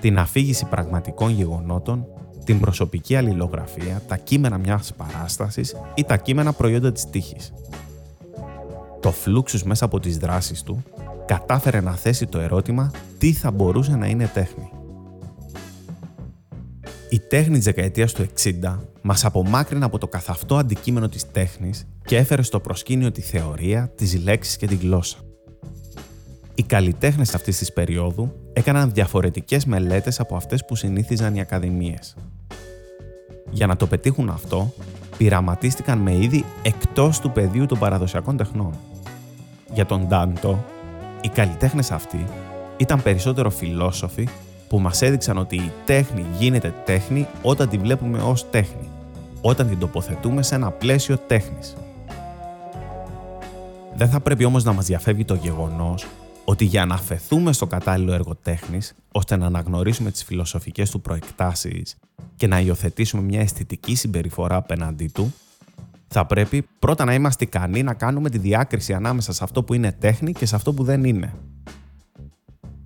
την αφήγηση πραγματικών γεγονότων, την προσωπική αλληλογραφία, τα κείμενα μιας παράστασης ή τα κείμενα προϊόντα της τύχης. Το Φλούξους μέσα από τις δράσεις του κατάφερε να θέσει το ερώτημα τι θα μπορούσε να είναι τέχνη. Η τέχνη της δεκαετίας του 60 μας απομάκρυνε από το καθαυτό αντικείμενο της τέχνης και έφερε στο προσκήνιο τη θεωρία, τις λέξεις και τη γλώσσα. Οι καλλιτέχνες αυτής της περίοδου έκαναν διαφορετικές μελέτες από αυτές που συνήθιζαν οι ακαδημίες. Για να το πετύχουν αυτό, πειραματίστηκαν με είδη εκτός του πεδίου των παραδοσιακών τεχνών. Για τον Ντάντο, οι καλλιτέχνες αυτοί ήταν περισσότερο φιλόσοφοι που μας έδειξαν ότι η τέχνη γίνεται τέχνη όταν τη βλέπουμε ως τέχνη, όταν την τοποθετούμε σε ένα πλαίσιο τέχνης. Δεν θα πρέπει όμως να μας διαφεύγει το γεγονός ότι για να αφαιθούμε στο κατάλληλο έργο τέχνης, ώστε να αναγνωρίσουμε τις φιλοσοφικές του προεκτάσεις και να υιοθετήσουμε μια αισθητική συμπεριφορά απέναντί του, θα πρέπει πρώτα να είμαστε ικανοί να κάνουμε τη διάκριση ανάμεσα σε αυτό που είναι τέχνη και σε αυτό που δεν είναι.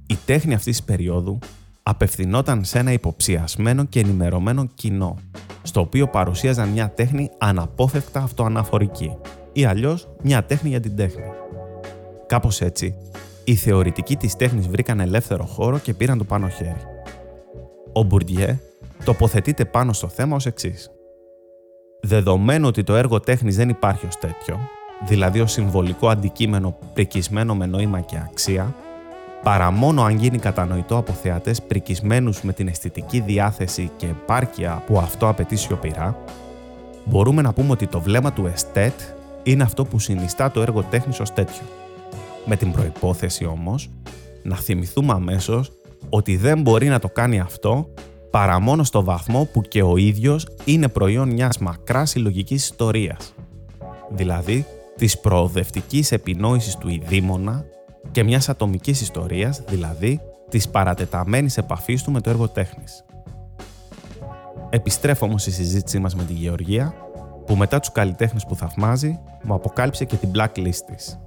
Η τέχνη αυτής της περίοδου απευθυνόταν σε ένα υποψιασμένο και ενημερωμένο κοινό, στο οποίο παρουσίαζαν μια τέχνη αναπόφευκτα αυτοαναφορική ή αλλιώς μια τέχνη για την τέχνη. Κάπως έτσι, οι θεωρητικοί της τέχνης βρήκαν ελεύθερο χώρο και πήραν το πάνω χέρι. Ο Μπουρντιέ τοποθετείται πάνω στο θέμα ως εξής. Δεδομένου ότι το έργο τέχνης δεν υπάρχει ως τέτοιο, δηλαδή ως συμβολικό αντικείμενο πρικισμένο με νόημα και αξία, παρά μόνο αν γίνει κατανοητό από θεατές πρικισμένους με την αισθητική διάθεση και επάρκεια που αυτό απαιτεί σιωπηρά, μπορούμε να πούμε ότι το βλέμμα του εστέτ είναι αυτό που συνιστά το έργο τέχνης ως τέτοιο. Με την προϋπόθεση όμως να θυμηθούμε αμέσως ότι δεν μπορεί να το κάνει αυτό παρά μόνο στο βαθμό που και ο ίδιος είναι προϊόν μιας μακράς συλλογικής ιστορίας. Δηλαδή, της προοδευτικής επινόησης του ειδήμονα και μιας ατομικής ιστορίας, δηλαδή της παρατεταμένης επαφής του με το έργο τέχνης. Επιστρέφω όμως στη συζήτησή μας με τη Γεωργία, που μετά τους καλλιτέχνες που θαυμάζει, μου αποκάλυψε και την blacklist της.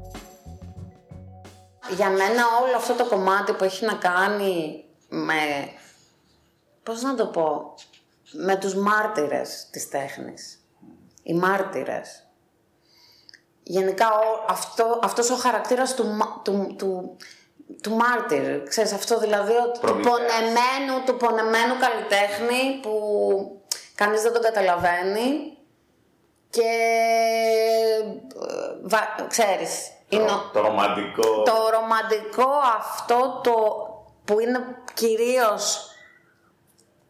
Για μένα όλο αυτό το κομμάτι που έχει να κάνει με, πώς να το πω, με τους μάρτυρες της τέχνης. Οι μάρτυρες γενικά ο, αυτό, αυτός ο χαρακτήρας του, του, του, του μάρτυρ, ξέρεις αυτό δηλαδή του πονεμένου, του πονεμένου καλλιτέχνη που κανείς δεν τον καταλαβαίνει και βα, ξέρεις
είναι το, ρομαντικό.
το ρομαντικό αυτό το που είναι κυρίως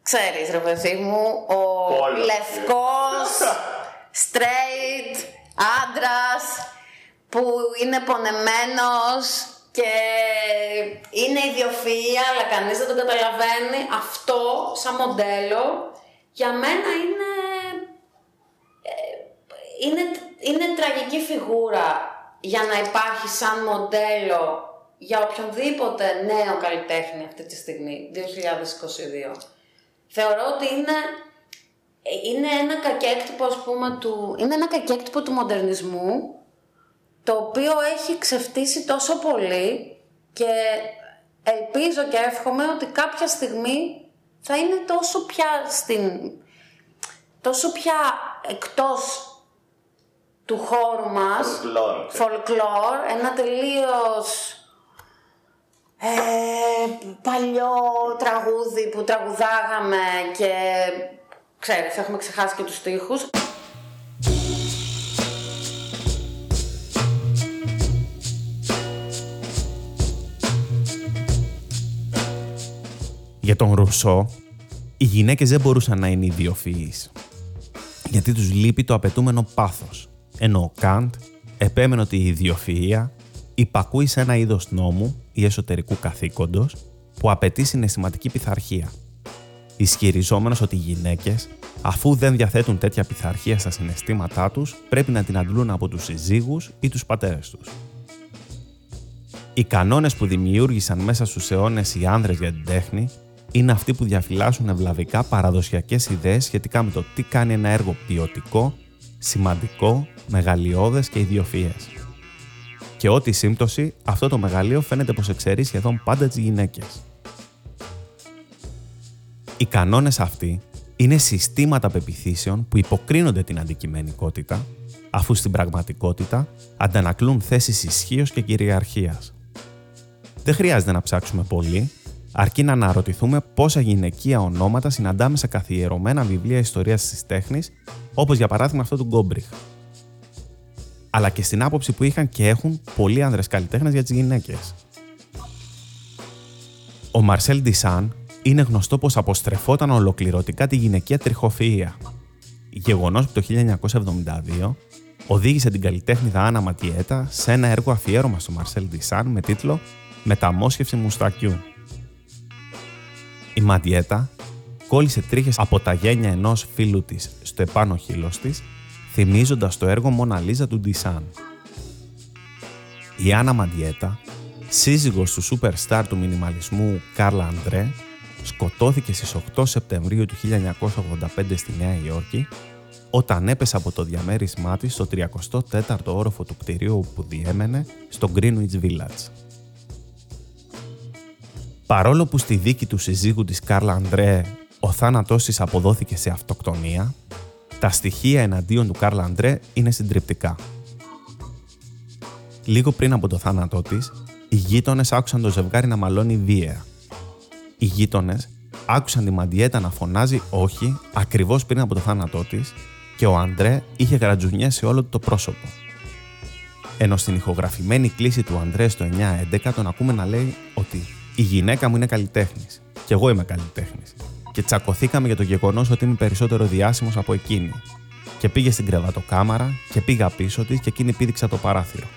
ξέρεις ρε παιδί μου ο λευκός straight άντρας που είναι πονεμένος και είναι ιδιοφυΐα αλλά κανείς δεν τον καταλαβαίνει. Αυτό σαν μοντέλο για μένα είναι, ε, είναι, είναι τραγική φιγούρα για να υπάρχει σαν μοντέλο για οποιονδήποτε νέο καλλιτέχνη αυτή τη στιγμή, 2022. Θεωρώ ότι είναι είναι ένα κακέκτυπο, ας πούμε, του... Είναι ένα κακέκτυπο του μοντερνισμού, το οποίο έχει ξεφτύσει τόσο πολύ και ελπίζω και εύχομαι ότι κάποια στιγμή θα είναι τόσο πια στην... τόσο πια εκτός του χώρου μας, folklore, ένα τελείως ε, παλιό τραγούδι που τραγουδάγαμε και ξέρεις, έχουμε ξεχάσει και τους στίχους.
Για τον Ρουσό, οι γυναίκες δεν μπορούσαν να είναι ιδιοφυείς, γιατί τους λείπει το απαιτούμενο πάθος, ενώ ο Καντ επέμενε ότι η ιδιοφυΐα υπακούει σε ένα είδος νόμου ή εσωτερικού καθήκοντος που απαιτεί συναισθηματική πειθαρχία – ισχυριζόμενος ότι οι γυναίκες, αφού δεν διαθέτουν τέτοια πειθαρχία στα συναισθήματά τους, πρέπει να την αντλούν από τους συζύγους ή τους πατέρες τους. Οι κανόνες που δημιούργησαν μέσα στους αιώνες οι άνδρες για την τέχνη είναι αυτοί που διαφυλάσσουν ευλαβικά παραδοσιακές ιδέες σχετικά με το τι κάνει ένα έργο ποιοτικό, σημαντικό, μεγαλειώδες και ιδιοφυές. Και ό,τι σύμπτωση, αυτό το μεγαλείο φαίνεται πως εξαιρεί σχεδόν πάντα τις γυναίκες. Οι κανόνες αυτοί είναι συστήματα πεπιθήσεων που υποκρίνονται την αντικειμενικότητα, αφού στην πραγματικότητα αντανακλούν θέσεις ισχύως και κυριαρχίας. Δεν χρειάζεται να ψάξουμε πολύ, αρκεί να αναρωτηθούμε πόσα γυναικεία ονόματα συναντάμε σε καθιερωμένα βιβλία ιστορίας της τέχνης, όπως για παράδειγμα αυτό του Γκόμπριχ. Αλλά και στην άποψη που είχαν και έχουν πολλοί άνδρες καλλιτέχνες για τις γυναίκες. Ο Μαρσέλ Ντισάν είναι γνωστό πως αποστρεφόταν ολοκληρωτικά τη γυναικεία τριχοφυΐα. Γεγονός που το 1972 οδήγησε την καλλιτέχνηδα Άννα Ματιέτα σε ένα έργο αφιέρωμα στο Μαρσέλ Ντισάν με τίτλο «Μεταμόσχευση μουστακιού». Η Ματιέτα κόλλησε τρίχες από τα γένια ενός φίλου της στο επάνω χείλος της, θυμίζοντας το έργο Μοναλίζα του Ντισάν. Η Άννα Μαντιέτα, σύζυγος του σούπερ στάρ του μινιμαλισμού Κάρλα Αντρέ, σκοτώθηκε στις 8 Σεπτεμβρίου του 1985 στη Νέα Υόρκη όταν έπεσε από το διαμέρισμά της στο 34ο όροφο του κτηρίου που διέμενε στο Greenwich Village. Παρόλο που στη δίκη του συζύγου της Καρλ Αντρέ ο θάνατός της αποδόθηκε σε αυτοκτονία, τα στοιχεία εναντίον του Κάρλ Αντρέ είναι συντριπτικά. Λίγο πριν από το θάνατό της, οι γείτονες άκουσαν το ζευγάρι να μαλώνει βία. Οι γείτονες άκουσαν τη Μαντιέτα να φωνάζει όχι ακριβώς πριν από το θάνατό της και ο Αντρέ είχε γρατζουνιέ σε όλο το πρόσωπο. Ενώ στην ηχογραφημένη κλίση του Αντρέ στο 9-11 τον ακούμε να λέει ότι η γυναίκα μου είναι καλλιτέχνης και εγώ είμαι καλλιτέχνης. Και τσακωθήκαμε για το γεγονός ότι είμαι περισσότερο διάσημος από εκείνη. Και πήγε στην κρεβατοκάμαρα και πήγα πίσω της και εκείνη πήδηξε το παράθυρο.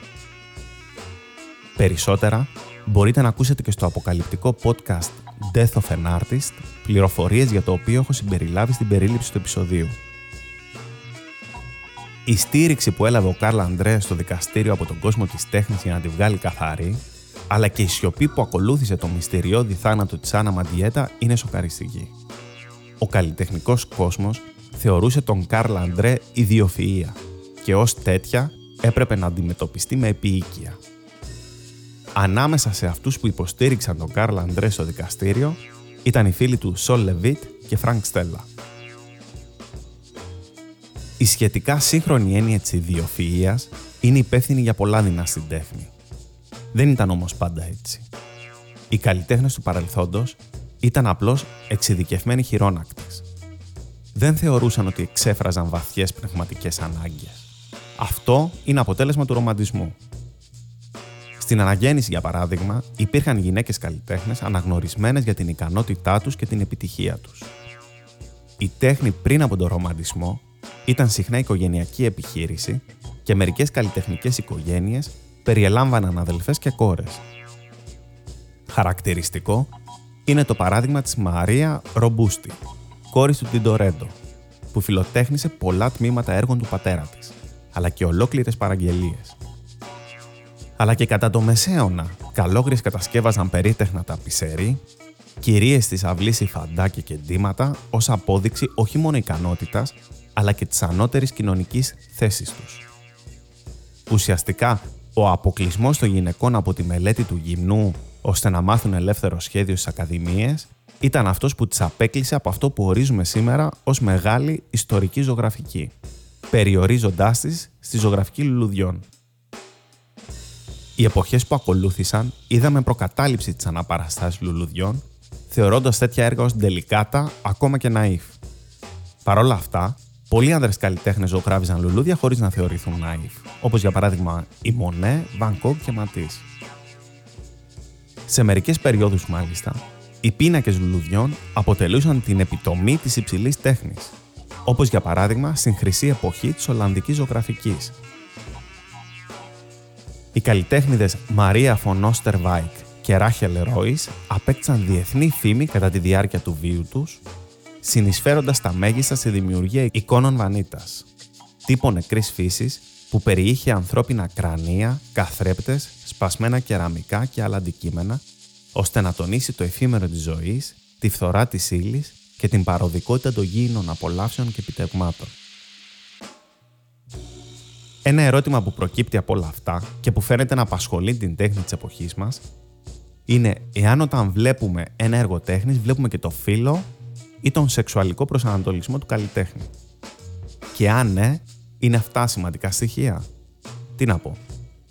Περισσότερα μπορείτε να ακούσετε και στο αποκαλυπτικό podcast Death of an Artist, πληροφορίες για το οποίο έχω συμπεριλάβει στην περίληψη του επεισοδίου. Η στήριξη που έλαβε ο Καρλ Αντρέ στο δικαστήριο από τον κόσμο της τέχνης για να τη βγάλει καθαρή, αλλά και η σιωπή που ακολούθησε το μυστηριώδη θάνατο της Άννα Μαντιέτα είναι σοκαριστική. Ο καλλιτεχνικός κόσμος θεωρούσε τον Καρλ Αντρέ ιδιοφυΐα και ως τέτοια έπρεπε να αντιμετωπιστεί με επιείκεια. Ανάμεσα σε αυτούς που υποστήριξαν τον Καρλ Αντρέ στο δικαστήριο ήταν οι φίλοι του Σολ Λεβίτ και Φρανκ Στέλλα. Η σχετικά σύγχρονη έννοια της ιδιοφυΐας είναι υπεύθυνη για πολλά δεινά στην τέχνη. Δεν ήταν όμως πάντα έτσι. Οι καλλιτέχνες του παρελθόντος ήταν απλώς εξειδικευμένοι χειρόνακτες. Δεν θεωρούσαν ότι εξέφραζαν βαθιές πνευματικές ανάγκες. Αυτό είναι αποτέλεσμα του ρομαντισμού. Στην αναγέννηση, για παράδειγμα, υπήρχαν γυναίκες καλλιτέχνες αναγνωρισμένες για την ικανότητά τους και την επιτυχία τους. Η τέχνη πριν από τον ρομαντισμό ήταν συχνά οικογενειακή επιχείρηση και μερικές καλλιτεχνικές οικογένειες περιελάμβαναν αδελφές και κόρες. Χαρακτηριστικό είναι το παράδειγμα της Μαρία Ρομπούστη, κόρης του Τιντορέντο, που φιλοτέχνησε πολλά τμήματα έργων του πατέρα της, αλλά και ολόκληρες παραγγελίες αλλά και κατά το μεσαίωνα, καλόγριες κατασκεύαζαν περίτεχνα τα πισερί, κυρίες στις αυλής υφαντά και κεντήματα ως απόδειξη όχι μόνο ικανότητας, αλλά και της ανώτερης κοινωνικής θέσης τους. Ουσιαστικά, ο αποκλεισμός των γυναικών από τη μελέτη του γυμνού ώστε να μάθουν ελεύθερο σχέδιο στις ακαδημίες ήταν αυτός που τις απέκλεισε από αυτό που ορίζουμε σήμερα ως μεγάλη ιστορική ζωγραφική, περιορίζοντάς τις στη ζωγραφική λουλουδιών. Οι εποχές που ακολούθησαν είδαμε προκατάληψη της αναπαραστάσης λουλουδιών, θεωρώντας τέτοια έργα ως ντελικάτα, ακόμα και ναΐφ. Παρ' όλα αυτά, πολλοί άνδρες καλλιτέχνες ζωγράφιζαν λουλούδια χωρίς να θεωρηθούν ναΐφ, όπως για παράδειγμα η Μονέ, Βανκόκ και Ματής. Σε μερικές περιόδους μάλιστα, οι πίνακες λουλουδιών αποτελούσαν την επιτομή της υψηλής τέχνης, όπως για παράδειγμα στην χρυσή εποχή της Ολλανδικής ζωγραφικής, οι καλλιτέχνηδες Μαρία Φωνόστερ Βάικ και Ράχελ Ρόις απέκτησαν διεθνή φήμη κατά τη διάρκεια του βίου τους, συνεισφέροντας τα μέγιστα στη δημιουργία εικόνων βανίτας, τύπων νεκρής φύσης που περιείχε ανθρώπινα κρανία, καθρέπτες, σπασμένα κεραμικά και άλλα αντικείμενα, ώστε να τονίσει το εφήμερο της ζωής, τη φθορά της ύλη και την παροδικότητα των γήινων απολαύσεων και επιτευγμάτων. Ένα ερώτημα που προκύπτει από όλα αυτά και που φαίνεται να απασχολεί την τέχνη της εποχής μας είναι εάν όταν βλέπουμε ένα έργο τέχνης βλέπουμε και το φύλλο ή τον σεξουαλικό προσανατολισμό του καλλιτέχνη. Και αν ναι, είναι αυτά σημαντικά στοιχεία. Τι να πω.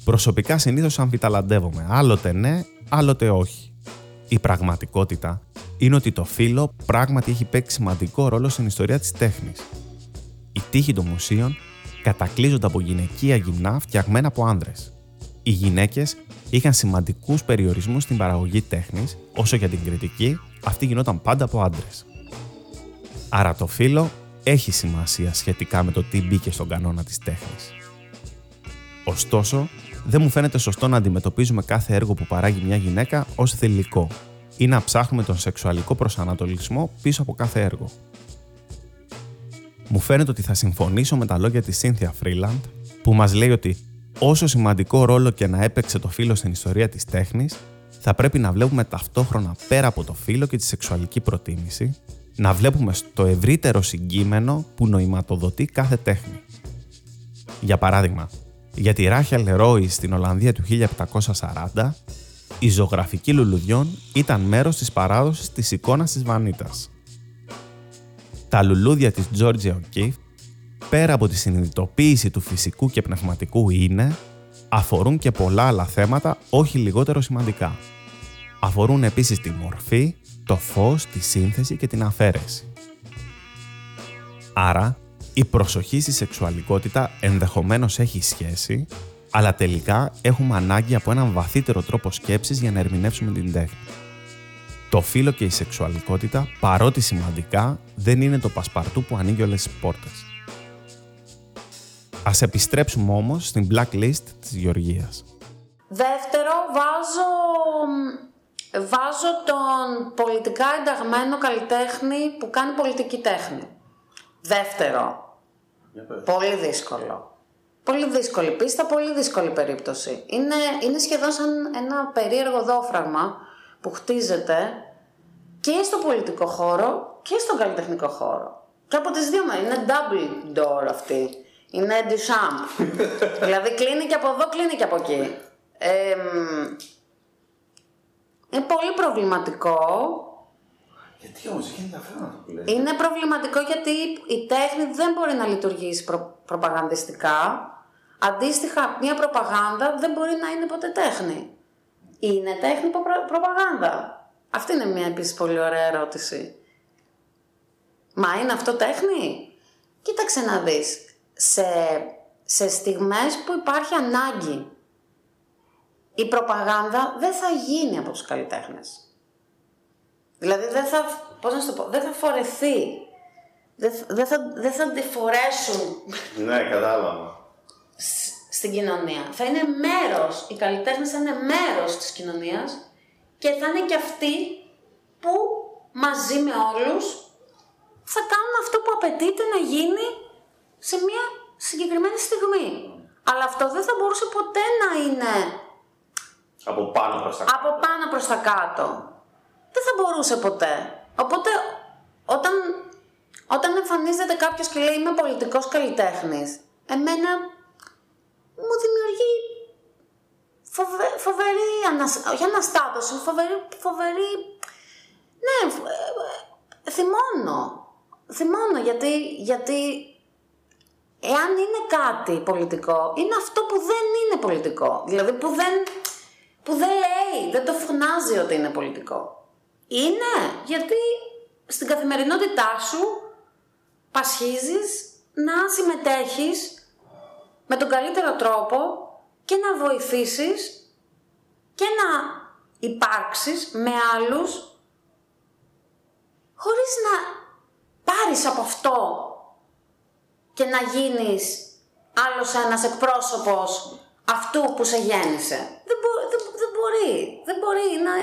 Προσωπικά συνήθως αμφιταλαντεύομαι. Άλλοτε ναι, άλλοτε όχι. Η πραγματικότητα είναι ότι το φύλλο πράγματι έχει παίξει σημαντικό ρόλο στην ιστορία της τέχνης. Η τύχη των μουσείων κατακλείζονται από γυναικεία γυμνά φτιαγμένα από άνδρες. Οι γυναίκες είχαν σημαντικούς περιορισμούς στην παραγωγή τέχνης, όσο για την κριτική, αυτή γινόταν πάντα από άντρε. Άρα το φύλλο έχει σημασία σχετικά με το τι μπήκε στον κανόνα της τέχνης. Ωστόσο, δεν μου φαίνεται σωστό να αντιμετωπίζουμε κάθε έργο που παράγει μια γυναίκα ως θηλυκό ή να ψάχνουμε τον σεξουαλικό προσανατολισμό πίσω από κάθε έργο μου φαίνεται ότι θα συμφωνήσω με τα λόγια της Cynthia Freeland που μας λέει ότι όσο σημαντικό ρόλο και να έπαιξε το φύλλο στην ιστορία της τέχνης, θα πρέπει να βλέπουμε ταυτόχρονα πέρα από το φύλλο και τη σεξουαλική προτίμηση να βλέπουμε στο ευρύτερο συγκείμενο που νοηματοδοτεί κάθε τέχνη. Για παράδειγμα, για τη Ράχελ Ρόι στην Ολλανδία του 1740, η ζωγραφική λουλουδιών ήταν μέρος της παράδοσης της εικόνας της Βανίτας. Τα λουλούδια της Georgia O'Keeffe, πέρα από τη συνειδητοποίηση του φυσικού και πνευματικού είναι, αφορούν και πολλά άλλα θέματα όχι λιγότερο σημαντικά. Αφορούν επίσης τη μορφή, το φως, τη σύνθεση και την αφαίρεση. Άρα, η προσοχή στη σεξουαλικότητα ενδεχομένως έχει σχέση, αλλά τελικά έχουμε ανάγκη από έναν βαθύτερο τρόπο σκέψης για να ερμηνεύσουμε την τέχνη. Το φύλλο και η σεξουαλικότητα, παρότι σημαντικά, δεν είναι το πασπαρτού που ανοίγει όλες τις πόρτες. Ας επιστρέψουμε όμως στην blacklist της Γεωργίας.
Δεύτερο, βάζω, βάζω τον πολιτικά ενταγμένο καλλιτέχνη που κάνει πολιτική τέχνη. Δεύτερο, πολύ δύσκολο. Πολύ δύσκολη πίστα, πολύ δύσκολη περίπτωση. Είναι, είναι σχεδόν σαν ένα περίεργο δόφραγμα που χτίζεται και στο πολιτικό χώρο και στον καλλιτεχνικό χώρο. Και από τις δύο μέρες. Είναι double door αυτή. Είναι Duchamp. δηλαδή κλείνει και από εδώ, κλείνει και από εκεί. Είναι πολύ προβληματικό.
Γιατί όμως, έχει ενδιαφέρον αυτό που λέει.
Είναι προβληματικό γιατί η τέχνη δεν μπορεί να λειτουργήσει προ, προπαγανδιστικά. Αντίστοιχα, μια προπαγάνδα δεν μπορεί να είναι ποτέ τέχνη. Είναι τέχνη προ, προπαγάνδα. Αυτή είναι μια επίσης πολύ ωραία ερώτηση. Μα είναι αυτό τέχνη; Κοίταξε να δεις σε, σε στιγμές που υπάρχει ανάγκη. Η προπαγάνδα δεν θα γίνει από τους καλλιτέχνες. Δηλαδή δεν θα, πώς να το πω, δεν θα φορεθεί. Δεν, δεν, θα, δεν θα τη φορέσουν.
Ναι, κατάλαβα.
Στην κοινωνία. Θα είναι μέρος, οι καλλιτέχνες θα είναι μέρος της κοινωνίας και θα είναι και αυτοί που μαζί με όλους θα κάνουν αυτό που απαιτείται να γίνει σε μια συγκεκριμένη στιγμή. Αλλά αυτό δεν θα μπορούσε ποτέ να είναι...
Από πάνω προς τα κάτω.
Από πάνω προς τα κάτω. Δεν θα μπορούσε ποτέ. Οπότε, όταν, όταν εμφανίζεται κάποιος και λέει είμαι πολιτικός καλλιτέχνης, εμένα μου δημιουργεί φοβε, φοβερή ανασ... όχι αναστάτωση, φοβερή, φοβερή... Ναι, ε, θυμώνω. Θυμώνω γιατί, γιατί εάν είναι κάτι πολιτικό, είναι αυτό που δεν είναι πολιτικό. Δηλαδή που δεν, που δεν λέει, δεν το φωνάζει ότι είναι πολιτικό. Είναι γιατί στην καθημερινότητά σου πασχίζεις να συμμετέχεις με τον καλύτερο τρόπο και να βοηθήσεις και να υπάρξεις με άλλους χωρίς να πάρεις από αυτό και να γίνεις άλλος ένας εκπρόσωπος αυτού που σε γέννησε. Δεν, δεν, δεν μπορεί. Δεν μπορεί. Να,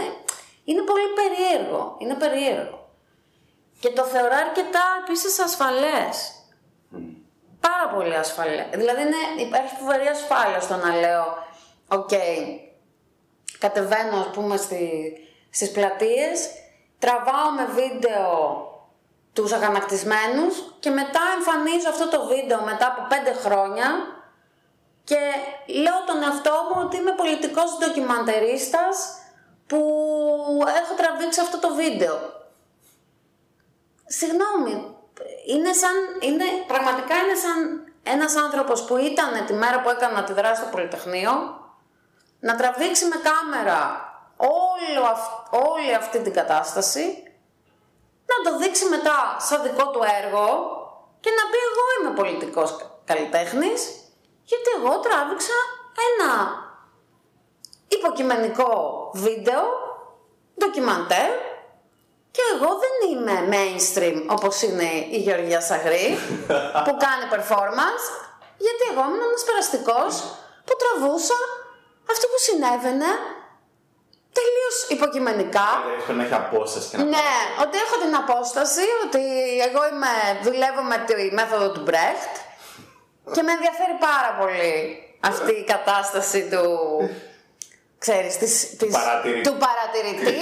είναι πολύ περίεργο. Είναι περίεργο. Και το θεωρώ αρκετά επίσης ασφαλές. Πάρα πολύ ασφαλές. Δηλαδή είναι, υπάρχει φοβερή ασφάλεια στο να λέω «OK, κατεβαίνω ας πούμε στη, στις πλατείες, τραβάω με βίντεο τους αγανακτισμένους και μετά εμφανίζω αυτό το βίντεο μετά από πέντε χρόνια και λέω τον εαυτό μου ότι είμαι πολιτικός ντοκιμαντερίστας που έχω τραβήξει αυτό το βίντεο. Συγγνώμη, είναι σαν, είναι, πραγματικά είναι σαν ένας άνθρωπος που ήταν τη μέρα που έκανα τη δράση στο Πολυτεχνείο να τραβήξει με κάμερα όλο, όλη αυτή την κατάσταση να το δείξει μετά σαν δικό του έργο και να πει εγώ είμαι πολιτικός καλλιτέχνης γιατί εγώ τράβηξα ένα υποκειμενικό βίντεο, ντοκιμαντέρ και εγώ δεν είμαι mainstream όπως είναι η Γεωργία Σαγρή που κάνει performance γιατί εγώ ήμουν ένας περαστικός που τραβούσα αυτό που συνέβαινε τελείως υποκειμενικά.
Έχω να έχει απόσταση και να
Ναι, ότι έχω την απόσταση, ότι εγώ είμαι, δουλεύω με τη μέθοδο του Μπρέχτ και με ενδιαφέρει πάρα πολύ αυτή η κατάσταση του, ξέρεις, της, της,
Παρατηρητή.
του παρατηρητή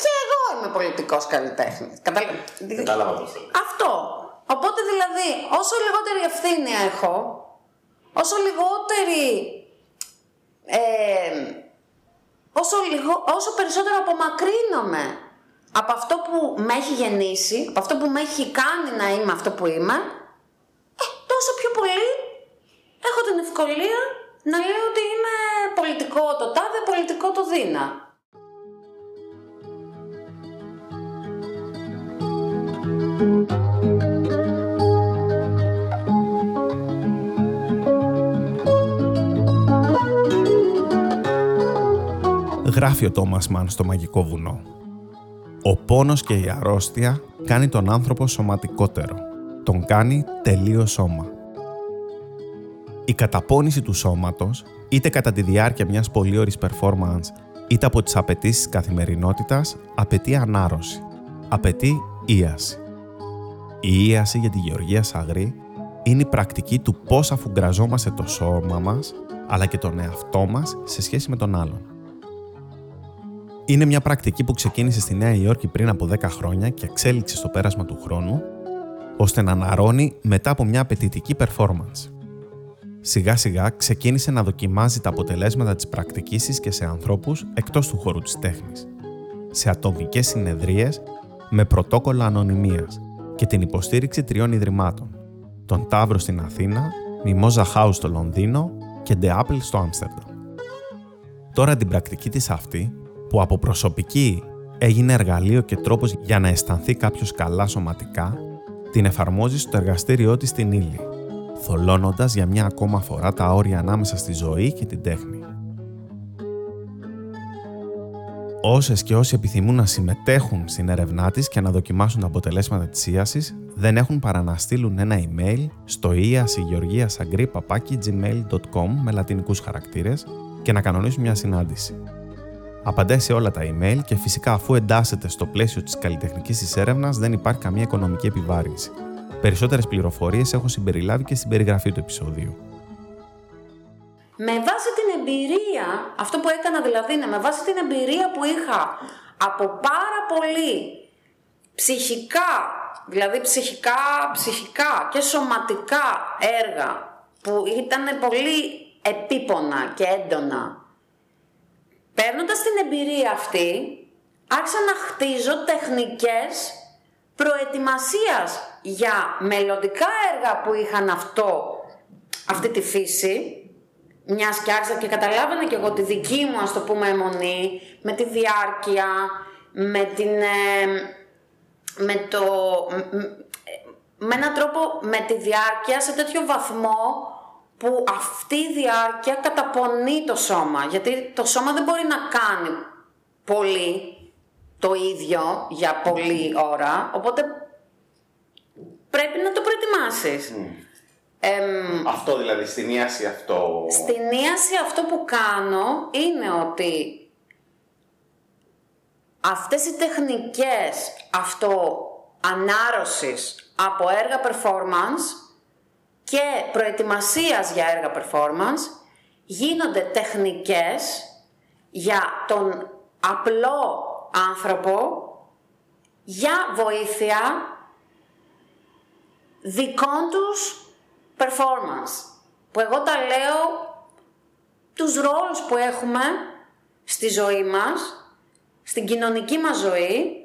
και εγώ είμαι πολιτικός καλλιτέχνης. Κατάλαβα.
Κατάλαβα πώς το λες.
Αυτό. Οπότε δηλαδή, όσο λιγότερη ευθύνη έχω, όσο λιγότερη. ε, όσο, λιγο, όσο περισσότερο απομακρύνομαι από αυτό που με έχει γεννήσει, από αυτό που με έχει κάνει να είμαι αυτό που είμαι, ε, τόσο πιο πολύ έχω την ευκολία να λέω ότι είμαι πολιτικό το τάδε, πολιτικό το δίνα.
Γράφει ο Τόμας Μαν στο Μαγικό Βουνό. Ο πόνος και η αρρώστια κάνει τον άνθρωπο σωματικότερο. Τον κάνει τελείως σώμα. Η καταπώνηση του σώματος, είτε κατά τη διάρκεια μιας πολύωρης performance, είτε από τις απαιτήσεις καθημερινότητας, απαιτεί ανάρρωση. Απαιτεί ίαση. Η ίαση για τη Γεωργία Σαγρή είναι η πρακτική του πώς αφουγκραζόμαστε το σώμα μας, αλλά και τον εαυτό μας σε σχέση με τον άλλον. Είναι μια πρακτική που ξεκίνησε στη Νέα Υόρκη πριν από 10 χρόνια και εξέλιξε στο πέρασμα του χρόνου, ώστε να αναρώνει μετά από μια απαιτητική performance. Σιγά σιγά ξεκίνησε να δοκιμάζει τα αποτελέσματα της πρακτικής της και σε ανθρώπους εκτός του χώρου της τέχνης. Σε ατομικές συνεδρίες με πρωτόκολλα ανωνυμίας και την υποστήριξη τριών ιδρυμάτων. Τον Ταύρο στην Αθήνα, Mimosa House στο Λονδίνο και The Apple στο Άμστερνταμ. Τώρα την πρακτική της αυτή, που από προσωπική έγινε εργαλείο και τρόπος για να αισθανθεί κάποιος καλά σωματικά, την εφαρμόζεις στο εργαστήριό της στην ύλη, θολώνοντας για μια ακόμα φορά τα όρια ανάμεσα στη ζωή και την τέχνη. Όσες και όσοι επιθυμούν να συμμετέχουν στην έρευνά της και να δοκιμάσουν τα αποτελέσματα της ίασης, δεν έχουν παρά να στείλουν ένα email στο iasigeorgiasagripapaki.gmail.com με λατινικούς χαρακτήρες και να κανονίσουν μια συνάντηση. Απαντάει σε όλα τα email και φυσικά αφού εντάσσεται στο πλαίσιο της καλλιτεχνικής της έρευνας, δεν υπάρχει καμία οικονομική επιβάρυνση. Περισσότερες πληροφορίες έχω συμπεριλάβει και στην περιγραφή του επεισοδίου.
Με βάση την εμπειρία, αυτό που έκανα δηλαδή είναι με βάση την εμπειρία που είχα από πάρα πολύ ψυχικά, δηλαδή ψυχικά, ψυχικά και σωματικά έργα που ήταν πολύ επίπονα και έντονα. Παίρνοντας την εμπειρία αυτή, άρχισα να χτίζω τεχνικές προετοιμασίας για μελλοντικά έργα που είχαν αυτό, αυτή τη φύση μιας και άρχισα και καταλάβαινα και εγώ τη δική μου ας το πούμε αιμονή με τη διάρκεια, με την... ε, με το... μ- μ- με έναν τρόπο με τη διάρκεια σε τέτοιο βαθμό που αυτή η διάρκεια καταπονεί το σώμα. Γιατί το σώμα δεν μπορεί να κάνει πολύ το ίδιο για πολλή ώρα, οπότε πρέπει να το προετοιμάσεις. Εμ,
Αυτό δηλαδή, στην ίαση αυτό.
στην ίαση αυτό που κάνω είναι ότι αυτές οι τεχνικές αυτοανάρρωσης από έργα performance και προετοιμασίας για έργα performance γίνονται τεχνικές για τον απλό άνθρωπο για βοήθεια δικών τους performance. Που εγώ τα λέω τους ρόλους που έχουμε στη ζωή μας, στην κοινωνική μας ζωή,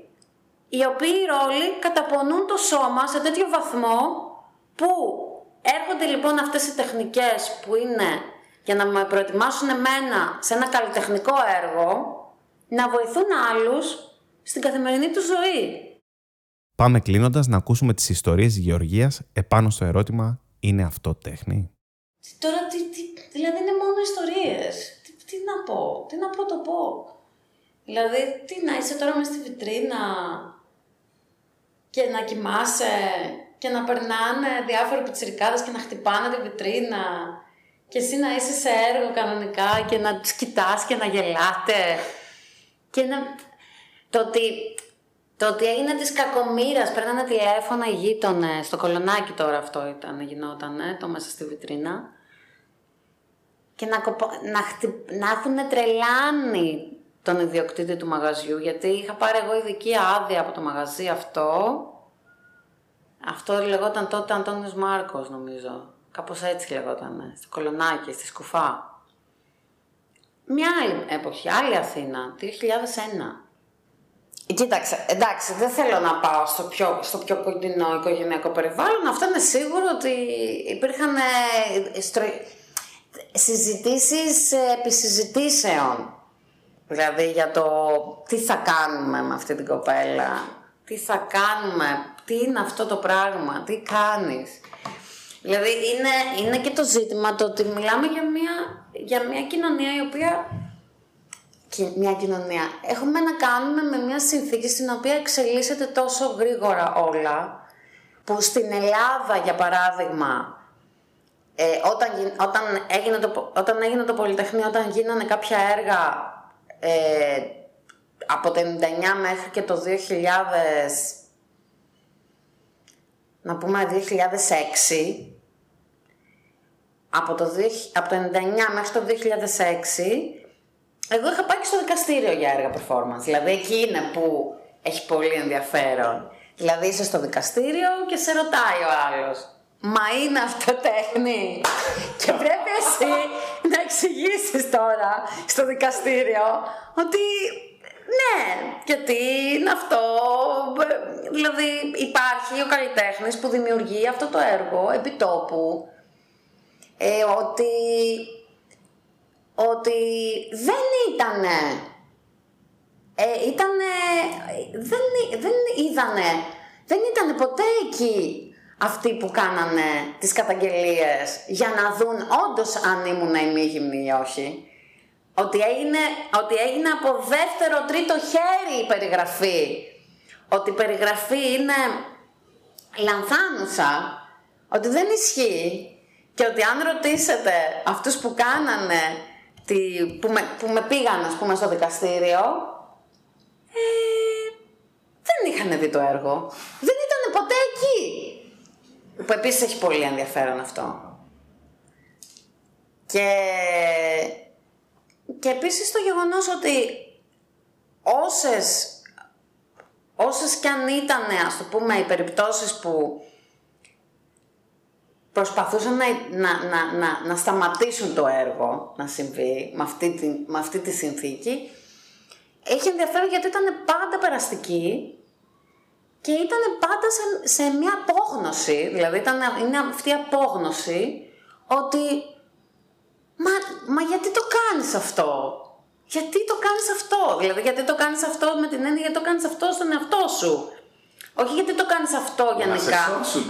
οι οποίοι ρόλοι καταπονούν το σώμα σε τέτοιο βαθμό που έρχονται λοιπόν αυτές οι τεχνικές που είναι για να με προετοιμάσουν εμένα σε ένα καλλιτεχνικό έργο, να βοηθούν άλλους στην καθημερινή τους ζωή.
Πάμε κλείνοντας να ακούσουμε τις ιστορίες Γεωργίας επάνω στο ερώτημα: Είναι αυτό τέχνη;
Τώρα, τι, τι, δηλαδή είναι μόνο ιστορίες. Τι, τι να πω, τι να πω το πω. Δηλαδή, τι να είσαι τώρα μες στη βιτρίνα και να κοιμάσαι και να περνάνε διάφοροι πιτσιρικάδες και να χτυπάνε τη βιτρίνα. Και εσύ να είσαι σε έργο κανονικά και να τους κοιτάς και να γελάτε. Και να... Το ότι, το ότι έγινε της κακομήρας, παίρνανε τηλέφωνα οι γείτονες, στο κολονάκι τώρα αυτό ήταν, γινότανε, το μέσα στη βιτρίνα. Και να, κοπο... να, χτυ... να έχουν τρελάνει τον ιδιοκτήτη του μαγαζιού, γιατί είχα πάρει εγώ ειδική άδεια από το μαγαζί αυτό. Αυτό λεγόταν τότε Αντώνιος Μάρκος, νομίζω. Κάπως έτσι λεγόταν, στο Κολονάκι, στη Σκουφά. Μια άλλη εποχή, άλλη Αθήνα, 2001. Κοίταξε, εντάξει, δεν θέλω να πάω στο πιο, στο πιο κοντινό οικογενειακό περιβάλλον. Αυτό είναι σίγουρο ότι υπήρχαν ε, στρο... συζητήσεις ε, επί συζητήσεων. Δηλαδή για το τι θα κάνουμε με αυτή την κοπέλα, τι θα κάνουμε, τι είναι αυτό το πράγμα, τι κάνεις. Δηλαδή είναι, είναι και το ζήτημα το ότι μιλάμε για μια, για μια κοινωνία η οποία μια κοινωνία. Έχουμε να κάνουμε με μια συνθήκη στην οποία εξελίσσεται τόσο γρήγορα όλα, που στην Ελλάδα, για παράδειγμα, ε, όταν, όταν, έγινε το, όταν έγινε το Πολυτεχνείο, όταν γίνανε κάποια έργα ε, από το 99 μέχρι και το 2000, να πούμε 2006, από το, από το 99 μέχρι το 2006 εγώ είχα πάει και στο δικαστήριο για έργα performance. Δηλαδή εκεί είναι που έχει πολύ ενδιαφέρον. Δηλαδή είσαι στο δικαστήριο και σε ρωτάει ο άλλος. Μα είναι αυτό τέχνη; και πρέπει εσύ να εξηγήσεις τώρα στο δικαστήριο ότι ναι, γιατί είναι αυτό. Δηλαδή υπάρχει ο καλλιτέχνης που δημιουργεί αυτό το έργο επί τόπου. Ε, ότι ότι δεν ήτανε, ε, ήτανε, δεν, δεν είδανε, δεν ήταν ποτέ εκεί αυτοί που κάνανε τις καταγγελίες για να δουν όντως αν ήμουν ημίγυμνη ή όχι. Ότι έγινε, ότι έγινε από δεύτερο, τρίτο χέρι η περιγραφή. Ότι η περιγραφή είναι λανθάνουσα. Ότι δεν ισχύει. Και ότι αν ρωτήσετε αυτούς που κάνανε τι, που, με, που με πήγαν, ας πούμε, στο δικαστήριο, ε, δεν είχαν δει το έργο. Δεν ήταν ποτέ εκεί. Που επίσης έχει πολύ ενδιαφέρον αυτό. Και, και επίσης το γεγονός ότι όσες, όσες κι αν ήταν, ας το πούμε, οι περιπτώσεις που προσπαθούσαν να, να, να, να, σταματήσουν το έργο να συμβεί με αυτή, τη, με αυτή τη συνθήκη. Έχει ενδιαφέρον γιατί ήταν πάντα περαστική και ήταν πάντα σε, σε μια απόγνωση, δηλαδή ήταν, είναι αυτή η απόγνωση ότι μα, μα γιατί το κάνεις αυτό, γιατί το κάνεις αυτό, δηλαδή γιατί το κάνεις αυτό με την έννοια γιατί το κάνεις αυτό στον εαυτό σου; Όχι γιατί το κάνεις αυτό για να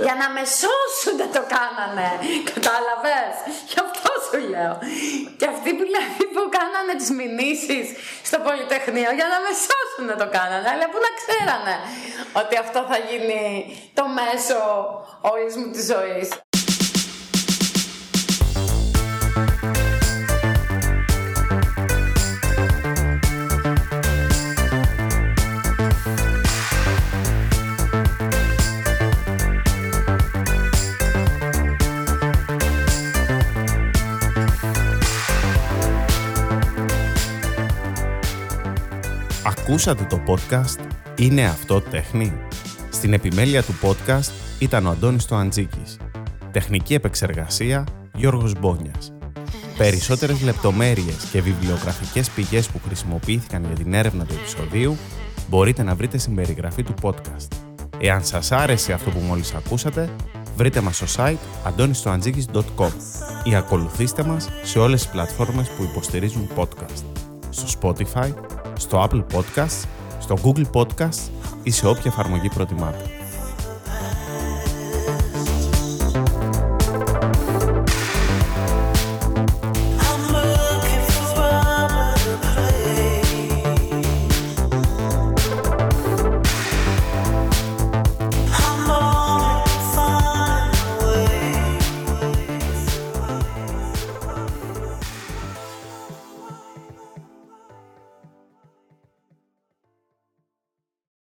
Για να με σώσουν το κάνανε. Κατάλαβες; Γι' αυτό σου λέω. Και αυτοί που, δηλαδή, που κάνανε τις μηνύσεις στο Πολυτεχνείο για να με σώσουν το κάνανε. Αλλά που να ξέρανε ότι αυτό θα γίνει το μέσο όλης μου της ζωής.
Ακούσατε το podcast «Είναι αυτό τέχνη» Στην επιμέλεια του podcast ήταν ο Αντώνης Τοαντζίκης. Τεχνική επεξεργασία Γιώργος Μπόνιας. Περισσότερες λεπτομέρειες και βιβλιογραφικές πηγές που χρησιμοποιήθηκαν για την έρευνα του επεισοδίου μπορείτε να βρείτε στην περιγραφή του podcast. Εάν σας άρεσε αυτό που μόλις ακούσατε, βρείτε μας στο site antonistoantζίκης.com ή ακολουθήστε μας σε όλες τις πλατφόρμες που υποστηρίζουν podcast. Στο Spotify, στο Apple Podcasts, στο Google Podcasts ή σε όποια εφαρμογή προτιμάτε.